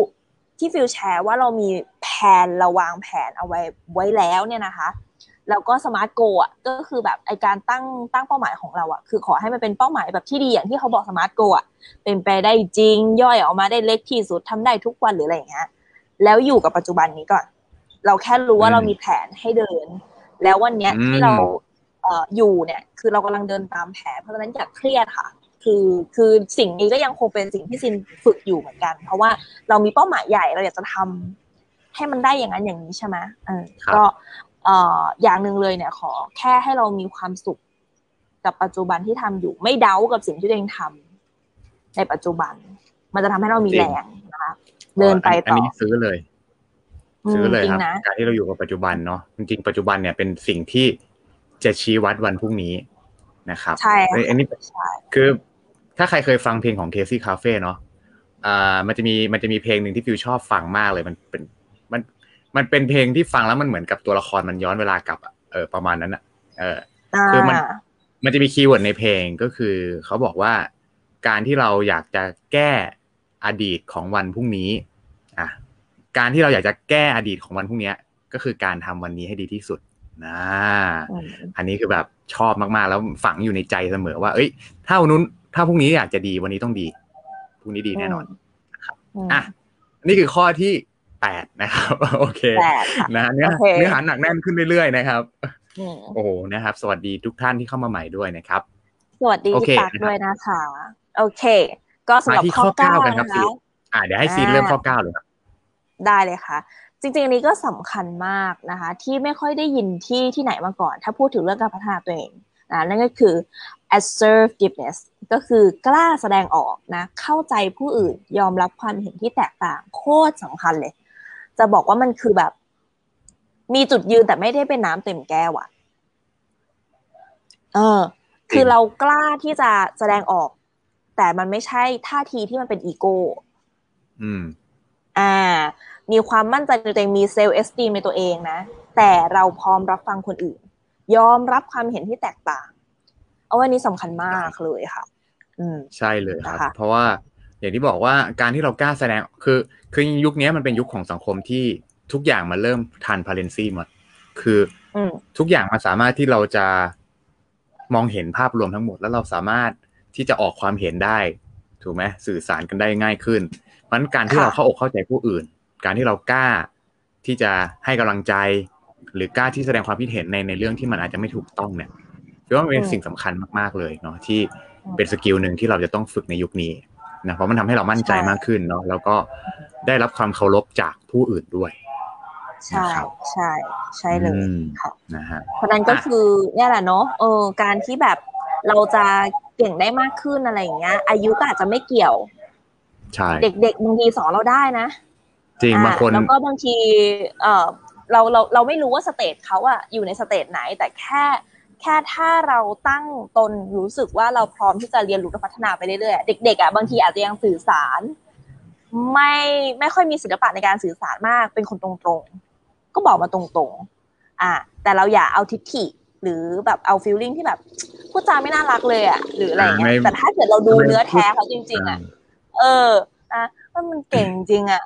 ที่ฟิวแชร์ว่าเรามีแผนเราวางแผนเอาไว้ไว้แล้วเนี่ยนะคะแล้วก็ smart goal อะก็คือแบบไอการตั้งตั้งเป้าหมายของเราอะคือขอให้มันเป็นเป้าหมายแบบที่ดีอย่างที่เขาบอก smart goal อะเป็นไปได้จริงย่อยออกมาได้เล็กที่สุดทำได้ทุกวันหรืออะไรอย่างเงี้ยแล้วอยู่กับปัจจุบันนี้ก่อน เราแค่รู้ว่าเรามีแผนให้เดิน แล้ววันเนี้ยที่เราเอ่ออยู่เนี่ย คือเรากำลังเดินตามแผนเพราะฉะนั้นอย่าเครียดค่ะ คือคือสิ่งนี้ก็ยังคงเป็นสิ่งที่ซินฝึกอยู่เหมือนกัน เพราะว่าเรามีเป้าหมายใหญ่เราอยากจะทำให้มันได้อย่างนั้นอย่างนี้ใช่ไหมเออก็เอ่ออย่างหนึ่งเลยเนี่ย ขอแค่ให้เรามีความสุขกับปัจจุบันที่ทำอยู่ ไม่เด้ากับสิ่งที่ตัวเองทำในปัจจุบัน มันจะทำให้เรามีแรงนะคะเดินไปต่ออันนี้ซื้อเลย ซื้อเลยครับการที่เราอยู่กับปัจจุบันเนาะจริงๆปัจจุบันเนี่ยเป็นสิ่งที่จะชี้วัดวันพรุ่งนี้นะครับใช่อันนี้คือ ถ้าใครเคยฟังเพลงของเคซี่คาเฟ่เนาะอ่ามันจะมีมันจะมีเพลงหนึ่งที่ฟิวชอบฟังมากเลยมันเป็นมันมันเป็นเพลงที่ฟังแล้วมันเหมือนกับตัวละครมันย้อนเวลากลับอะเออประมาณนั้นอะเออคือมันมันจะมี keyword ในเพลงก็คือ เขาบอกว่าการที่เราอยากจะแก้อดีตของวันพรุ่งนี้อะการที่เราอยากจะแก้อดีตของวันพรุ่งนี้ก็คือการทำวันนี้ให้ดีที่สุดนะอันนี้คือแบบชอบมากๆ แล้วฝังอยู่ในใจเสมอว่า เอ้ย ถ้าวันนู้น ถ้าพรุ่งนี้อยากจะดีวันนี้ต้องดีพรุ่งนี้ดีแน่นอนครับอะนี่คือข้อที่แปดนะครับ โอเคนะเนื้อเนื้อหาหนักแน่นขึ้นเรื่อยๆนะครับโอ้โหนะครับ สวัสดีทุกท่านที่เข้ามาใหม่ด้วยนะครับ สวัสดีพี่ปักด้วยนะคะ โอเค ก็สำหรับข้อเก้ากันครับซีอ่าเดี๋ยวให้ซีนเริ่มข้อเก้าเลยครับได้เลยค่ะ จริงๆอันนี้ก็สำคัญมากนะคะ ที่ไม่ค่อยได้ยินที่ที่ไหนมาก่อน ถ้าพูดถึงเรื่องการพัฒนาตัวเอง นะนั่นก็คือ assertiveness ก็คือกล้าแสดงออกนะ เข้าใจผู้อื่นยอมรับความเห็นที่แตกต่างโคตรงสำคัญเลย จะบอกว่ามันคือแบบ มีจุดยืนแต่ไม่ได้เป็นน้ำเต็มแก้วอะเออ คือเรากล้าที่จะแสดงออก แต่มันไม่ใช่ท่าทีที่มันเป็นอีโก้อืม อ่า มีความมั่นใจในตัวเองมี self-esteem ในตัวเองนะ แต่เราพร้อมรับฟังคนอื่น ยอมรับความเห็นที่แตกต่าง เออ อันนี้สำคัญมากเลยค่ะ อืมใช่เลยครับ เพราะว่าอย่างที่บอกว่าการที่เรากล้าแสดงคือคือยุคนี้มันเป็นยุคของสังคมที่ทุกอย่างมาเริ่มทันพาเลนซีหมดคือทุกอย่างมันสามารถที่เราจะมองเห็นภาพรวมทั้งหมด แล้วเราสามารถที่จะออกความเห็นได้ ถูกไหมสื่อสารกันได้ง่ายขึ้นเพราะนั้นการที่เราเข้าอกเข้าใจผู้อื่น การที่เรากล้าที่จะให้กำลังใจ หรือกล้าที่แสดงความคิดเห็นในในเรื่องที่มันอาจจะไม่ถูกต้องเนี่ยคิดว่ามันเป็นสิ่งสำคัญมากๆเลยเนาะที่เป็นสกิลหนึ่งที่เราจะต้องฝึกในยุคนี้นะเพราะมันทำให้เรามั่นใจมากขึ้นเนาะแล้วก็ได้รับความเคารพจากผู้อื่นด้วยใช่ใช่ใช่เลยค่ะนะฮะเพราะนั้นก็คือเนี่ยแหละเนาะเออการที่แบบเราจะเก่งได้มากขึ้นอะไรอย่างเงี้ย อายุก็อาจจะไม่เกี่ยว ใช่ เด็กๆบางทีสอนเราได้นะ จริงบางคนแล้วก็บางที เออ เราเราเราไม่รู้ว่า stage เขาอะอยู่ใน stage ไหน แต่แค่แค่ถ้าเราตั้งต้นรู้สึกว่าเราพร้อมที่จะเรียนรู้และพัฒนาไปเรื่อยๆเด็กๆอะบางทีอาจจะยังสื่อสาร ไม่ไม่ค่อยมีศิลปะในการสื่อสารมาก เป็นคนตรงๆ ก็บอกมาตรงๆอะแต่เราอย่าเอาทิฏฐิหรือแบบเอา feeling ที่แบบพูดจาไม่น่ารักเลยอะหรืออะไรเงี้ยแต่ถ้าเกิดเราดูเนื้อแท้เขาจริง ๆ อะ เออนะว่ามันเก่งจริงอะ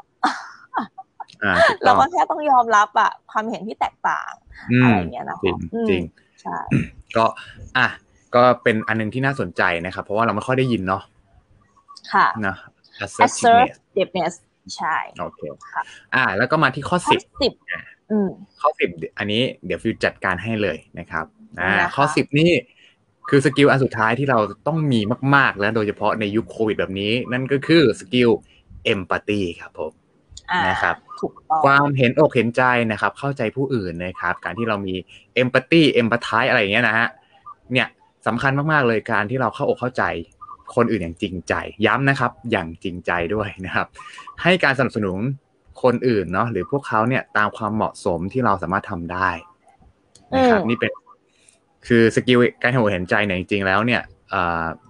เราก็แค่ต้องยอมรับอะความเห็นที่แตกต่างอะไรเงี้ยนะจริงจริงใช่ก็อะก็เป็นอันนึงที่น่าสนใจนะครับ เพราะว่าเราไม่ค่อยได้ยินเนาะค่ะนะ assertiveness ใช่โอเคค่ะอ่า แล้วก็มาที่ข้อสิบสิบข้อสิบอันนี้เดี๋ยวฟิวจัดการให้เลยนะครับอ่าข้อสิบนี่คือสกิลอันสุดท้ายที่เราต้องมีมาก ๆ แล้วโดยเฉพาะในยุคโควิดแบบนี้ นั่นก็คือ skill empathy ครับผม นะครับความเห็นอกเห็นใจนะครับ เข้าใจผู้อื่นนะครับ การที่เรามี empathy empathize อะไรอย่างเงี้ยนะฮะเนี่ยสำคัญมากๆเลยการที่เราเข้าอกเข้าใจคนอื่นอย่างจริงใจ ย้ำนะครับ อย่างจริงใจด้วยนะครับ ให้การสนับสนุนคนอื่นเนาะหรือพวกเขาเนี่ยตามความเหมาะสมที่เราสามารถทำได้นะครับนี่เป็นคือ skill การเห็นอกเห็นใจเนี่ยจริงๆแล้วเนี่ย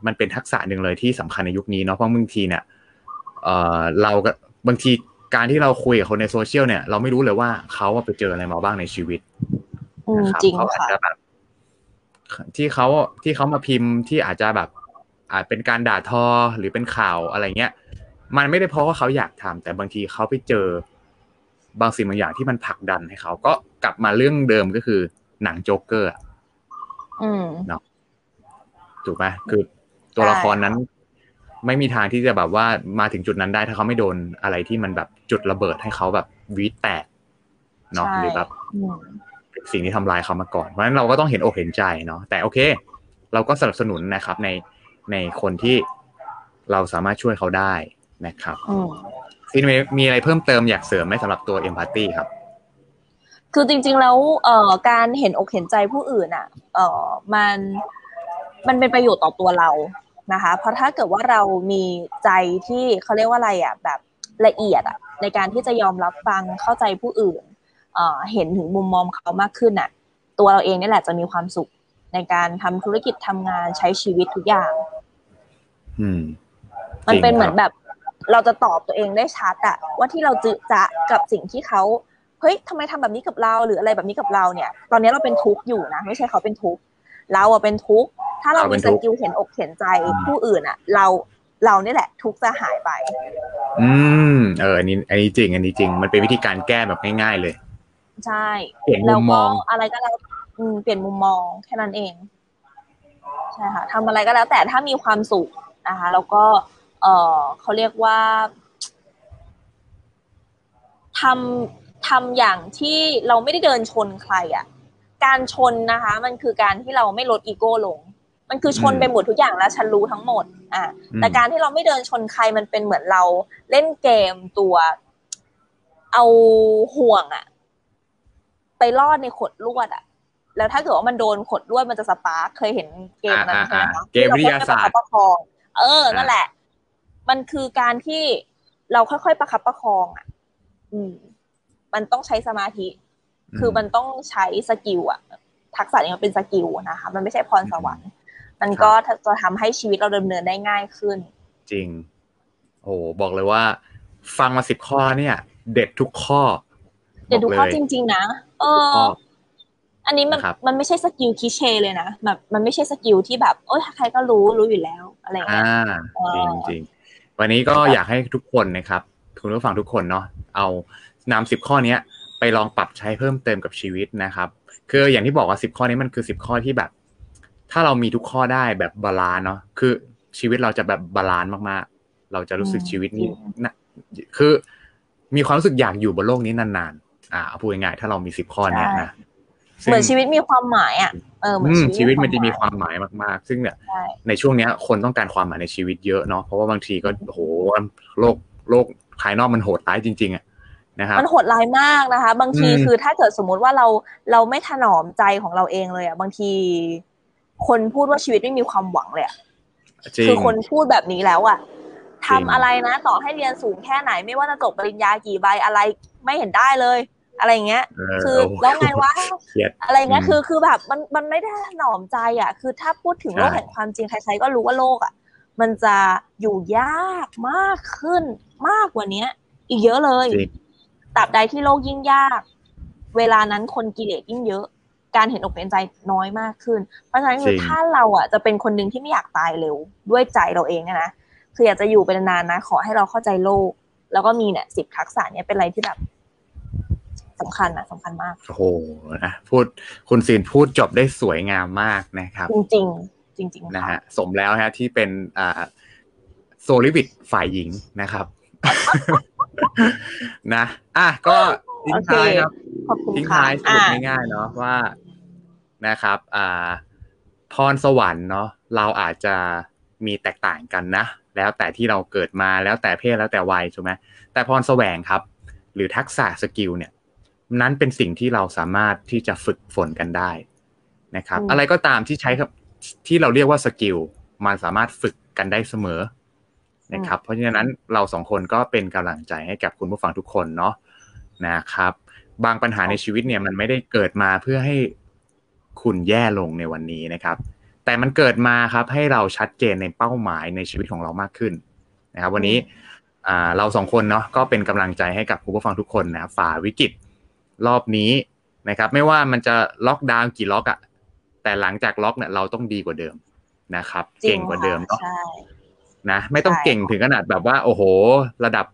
มันเป็นทักษะหนึ่งเลยที่สำคัญในยุคนี้เนาะเพราะบางทีเนี่ยเราก็บางที การที่เราคุยกับคนในโซเชียลเนี่ย เราไม่รู้เลยว่าเขาไปเจออะไรมาบ้างในชีวิตนะครับเขาอาจจะแบบที่เขาที่เขามาพิมพ์ที่อาจจะแบบ อาจเป็นการด่าทอหรือเป็นข่าวอะไรเงี้ย มันไม่ได้เพราะว่าเขาอยากทำแต่บางทีเขาไปเจอ บางสิ่งบางอย่างที่มันผลักดันให้เขาก็กลับมาเรื่องเดิมก็คือ หนังโจ๊กเกอร์เนาะถูกไหมคือตัวละครนั้น ไม่มีทางที่จะแบบว่ามาถึงจุดนั้นได้ถ้าเขาไม่โดนอะไรที่มันแบบจุดระเบิดให้เขาแบบวีดแตกเนาะหรือแบบสิ่งที่ทำลายเขามาก่อน เพราะฉะนั้นเราก็ต้องเห็นอกเห็นใจเนาะแต่โอเค เราก็สนับสนุนนะครับในในคนที่เราสามารถช่วยเขาได้นะครับซีนมีอะไรเพิ่มเติมอยากเสริมไหมสำหรับตัวเอมพัตตีครับ คือจริง ๆ แล้วเอ่อการเห็นอกเห็นใจผู้อื่นอะ เอ่อมันมันเป็นประโยชน์ต่อตัวเรา นะคะ เพราะถ้าเกิดว่าเรามีใจที่เขาเรียกว่าอะไรอะแบบละเอียดอะในการที่จะยอมรับฟังเข้าใจผู้อื่นเอ่อเห็นถึงมุมมองเขามากขึ้นอะ ตัวเราเองนี่แหละจะมีความสุขในการทำธุรกิจทำงานใช้ชีวิตทุกอย่าง อืม มันเป็นเหมือนแบบ เราจะตอบตัวเองได้ชัดอะว่าที่เราจืจะกับสิ่งที่เขาเฮ้ยทำไมทำแบบนี้กับเราหรืออะไรแบบนี้กับเราเนี่ย ตอนนี้เราเป็นทุกข์อยู่นะไม่ใช่เขาเป็นทุกข์ เราอะเป็นทุกข์ถ้าเรามีสกิลเห็นอกเห็นใจผู้อื่นอะเราเรานี่แหละ ทุกข์จะหายไป อืม เอออันนี้อันนี้จริง อันนี้จริง มันเป็นวิธีการแก้แบบง่าย ๆ เลย ใช่เปลี่ยนมุแล้วมมก็องอะไรก็แล้วอืมเปลี่ยนมุมมองแค่นั้นเองใช่ค่ะทำอะไรก็แล้ว แต่ถ้ามีความสุขนะคะ แล้วก็ เออเขาเรียกว่าทำทำอย่างที่เราไม่ได้เดินชนใครอะ่ะ การชนนะคะ มันคือการที่เราไม่ลดอีโก้ลง มันคือชนอืมไปหมดทุกอย่างแล้วฉันรู้ทั้งหมด อะอืมแต่การที่เราไม่เดินชนใครมันเป็นเหมือนเราเล่นเกมตัว เอาห่วงอะไปลอดในขดลวดอะแล้วถ้าเกิดว่ามันโดนขดลวดมันจะ spark เคยเห็นเกมนั้นอ่าใช่ไหมอ่าคะเกมวิทยาศาสตร์ที่เค่อยๆประคับประคอง เออนั่นแหละ มันคือการที่เราค่อยๆประคับประคองอะอืม มันต้องใช้สมาธิ คือมันต้องใช้ skill อะทักษะนี้มันเป็น skill นะคะ มันไม่ใช่พรสวรรค์ มันก็จะทำให้ชีวิตเราดำเนินได้ง่ายขึ้น จริง โอ้โหบอกเลยว่า ฟังมาสิบข้อเนี่ย เด็ดทุกข้อ เดี๋ยวดูทุกข้อจริง ๆ นะ เออทุกข้ออันนี้มันนะครับมันไม่ใช่ skill cliché เลยนะแบบมันไม่ใช่ skill ที่แบบโอ้ยใครก็รู้รู้อยู่แล้วอะไรอย่างอ่าเงี้ยเออจริงจริงวันนี้ก็อยากให้ทุกคนนะครับคุณผู้ฟังทุกคนเนาะเอานำสิบข้อเนี้ย ไปลองปรับใช้เพิ่มเติมกับชีวิตนะครับ คืออย่างที่บอกว่าสิบข้อนี้มันคือสิบข้อที่แบบ ถ้าเรามีทุกข้อได้แบบ balance เนาะคือชีวิตเราจะแบบ balance มากๆ เราจะรู้สึกอืมชีวิตนี้จริงนะคือมีความรู้สึกอยากอยู่บนโลกนี้นานๆ อ่าเอาพูดง่ายๆถ้าเรามีสิบข้อเนี้ยนะเหมือนซึ่งชีวิตมีความหมายอะเออเหมือนอืมชีชีวิวิตตมันจะมีความหมายมาก ๆ ซึ่งเนี่ยใช่ในช่วงเนี้ย คนต้องการความหมายในชีวิตเยอะเนาะเพราะว่าบางทีก็โอ้โหโลกโลกภายนอกมันโหดร้ายจริง ๆอะ นะครับมันโหดร้ายมากนะคะ บางทีอืมคือถ้าเกิดสมมุติว่าเราเราไม่ถนอมใจของเราเองเลยอะบางที คนพูดว่าชีวิตไม่มีความหวังเลยอะจริงคือคนพูดแบบนี้แล้วอะทำจริงอะไรนะ ต่อให้เรียนสูงแค่ไหน ไม่ว่าจะจบปริญญากี่ใบอะไรไม่เห็นได้เลย อะไรอย่างเงี้ยเออคือโโหแล้วไงวะเครียดอะไรเงี้ยอืมคือคือแบบมันมันไม่ได้หนอมใจอะ คือถ้าพูดถึงใช่โลกแห่งความจริงใครๆก็รู้ว่าโลกอะ มันจะอยู่ยากมากขึ้นมากกว่าเนี้ยอีกเยอะเลยจริง ตราบใดที่โลกยิ่งยาก เวลานั้นคนกิเลสยิ่งเยอะ การเห็นอกเห็นใจน้อยมากขึ้น เพราะฉะนั้นคือจริงถ้าเราอะจะเป็นคนหนึ่งที่ไม่อยากตายเร็ว ด้วยใจเราเองเนี่ยนะคืออยากจะอยู่เป็นนานๆนะ ขอให้เราเข้าใจโลก แล้วก็มีเนี่ยสิบทักษะเนี้ยเป็นอะไรที่แบบสำคัญนะสำคัญมาก โอ้โหนะพูดคุณซีนพูดจบได้สวยงามมากนะครับ จริงๆจริงๆนะค่ะฮะสมแล้วฮะที่เป็นอ่าโซลิวิตฝ่ายหญิงนะครับ นะ อะก็ทิ้งท้ายครับขอบคุณค่ะทิ้งท้าย อ่าสรุปง่ายๆเนาะว่านะครับ อ่า พรสวรรค์เนาะเราอาจจะมีแตกต่างกันนะ แล้วแต่ที่เราเกิดมาแล้วแต่เพศแล้วแต่วัยใช่ไหมแต่พรแสวงครับ หรือทักษะ skill เนี่ย นั้นเป็นสิ่งที่เราสามารถที่จะฝึกฝนกันได้นะครับอืมอะไรก็ตามที่ใช้ครับที่เราเรียกว่า skill มันสามารถฝึกกันได้เสมอ นะครับ เพราะฉะนั้นเราสองคนก็เป็นกำลังใจให้กับคุณผู้ฟังทุกคนเนาะนะครับ บางปัญหาในชีวิตเนี่ยมันไม่ได้เกิดมาเพื่อให้คุณแย่ลงในวันนี้นะครับ แต่มันเกิดมาครับให้เราชัดเจนในเป้าหมายในชีวิตของเรามากขึ้นนะครับ วันนี้อ่าเราสองคนเนาะก็เป็นกำลังใจให้กับคุณผู้ฟังทุกคนนะฝ่าวิกฤตรอบนี้นะครับ ไม่ว่ามันจะล็อกดาวน์กี่ล็อกอะแต่หลังจากล็อกเนี่ยเราต้องดีกว่าเดิมนะครับจริเก่งกว่าเดิมเนาะใช่ นะไม่ต้องใช่เก่งถึงขนาดแบบว่า โอ้โห ระดับ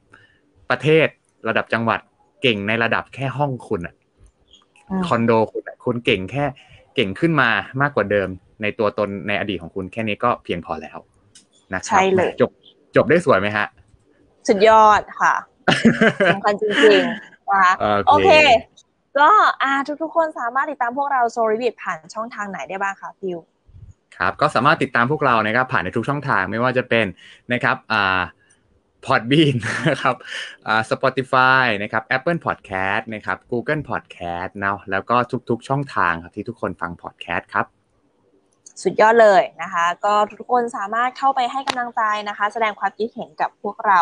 ประเทศ ระดับจังหวัดเก่งในระดับแค่ห้องคุณอะอืมคอนโดคุณอะคุณเก่งแค่เก่งขึ้นมามากกว่าเดิม ในตัวตนในอดีตของคุณแค่นี้ก็เพียงพอแล้วนะครัใช่เลยจบจบได้สวยไหมฮะ สุดยอดค่ะสำคัญจริงๆนะคะโอโอเคเค ก็อ่าทุกๆคนสามารถติดตามพวกเราโซลิวิ t ผ่านช่องทางไหนได้บ้างคะฟิว ครับก็สามารถติดตามพวกเรานะครับผ่านในทุกช่องทางไม่ว่าจะเป็นนะครับอ่าพอดบีนนะครับอ่า Spotify นะครับ Apple Podcast นะครับ Google Podcast เนาะแล้วก็ทุกๆ ช่องทางครับที่ทุกคนฟัง podcast ครับ สุดยอดเลยนะคะ ก็ทุกคนสามารถเข้าไปให้กำลังใจนะคะ แสดงความคิดเห็นกับพวกเรา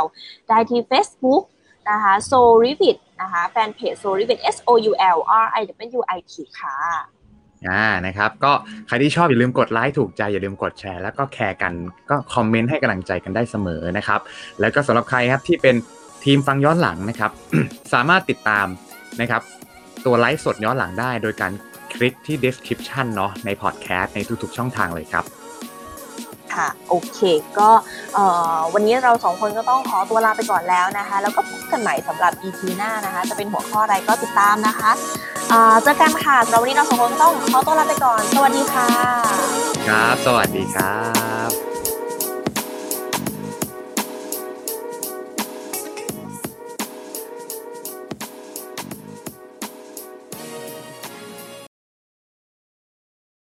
ได้ที่ Facebook นะคะ s o r i v i t นะคะแฟนเพจ s o r i v i t S O U L R I W I T ค่ะ อ่านะครับก็ใครที่ชอบอย่าลืมกดไลค์ถูกใจอย่าลืมกดแชร์ แล้วก็แคร์กันก็คอมเมนต์ให้กำลังใจกันได้เสมอนะครับ แล้วก็สำหรับใครครับที่เป็นทีมฟังย้อนหลังนะครับ สามารถติดตามนะครับ ตัวไลฟ์สดย้อนหลังได้ โดยการคลิกที่ description เนาะในพอดแคสต์ในทุกๆช่องทางเลยครับ ค่ะ โอเค ก็วันนี้เราสองคนก็ต้องขอตัวลาไปก่อนแล้วนะคะ แล้วก็พบกันใหม่สำหรับ EP หน้านะคะ จะเป็นหัวข้ออะไรก็ติดตามนะคะเจอกันค่ะสำหรับวันนี้เราสองคนต้องขอตัวลาไปก่อน สวัสดีค่ะ ครับ สวัสดีครับ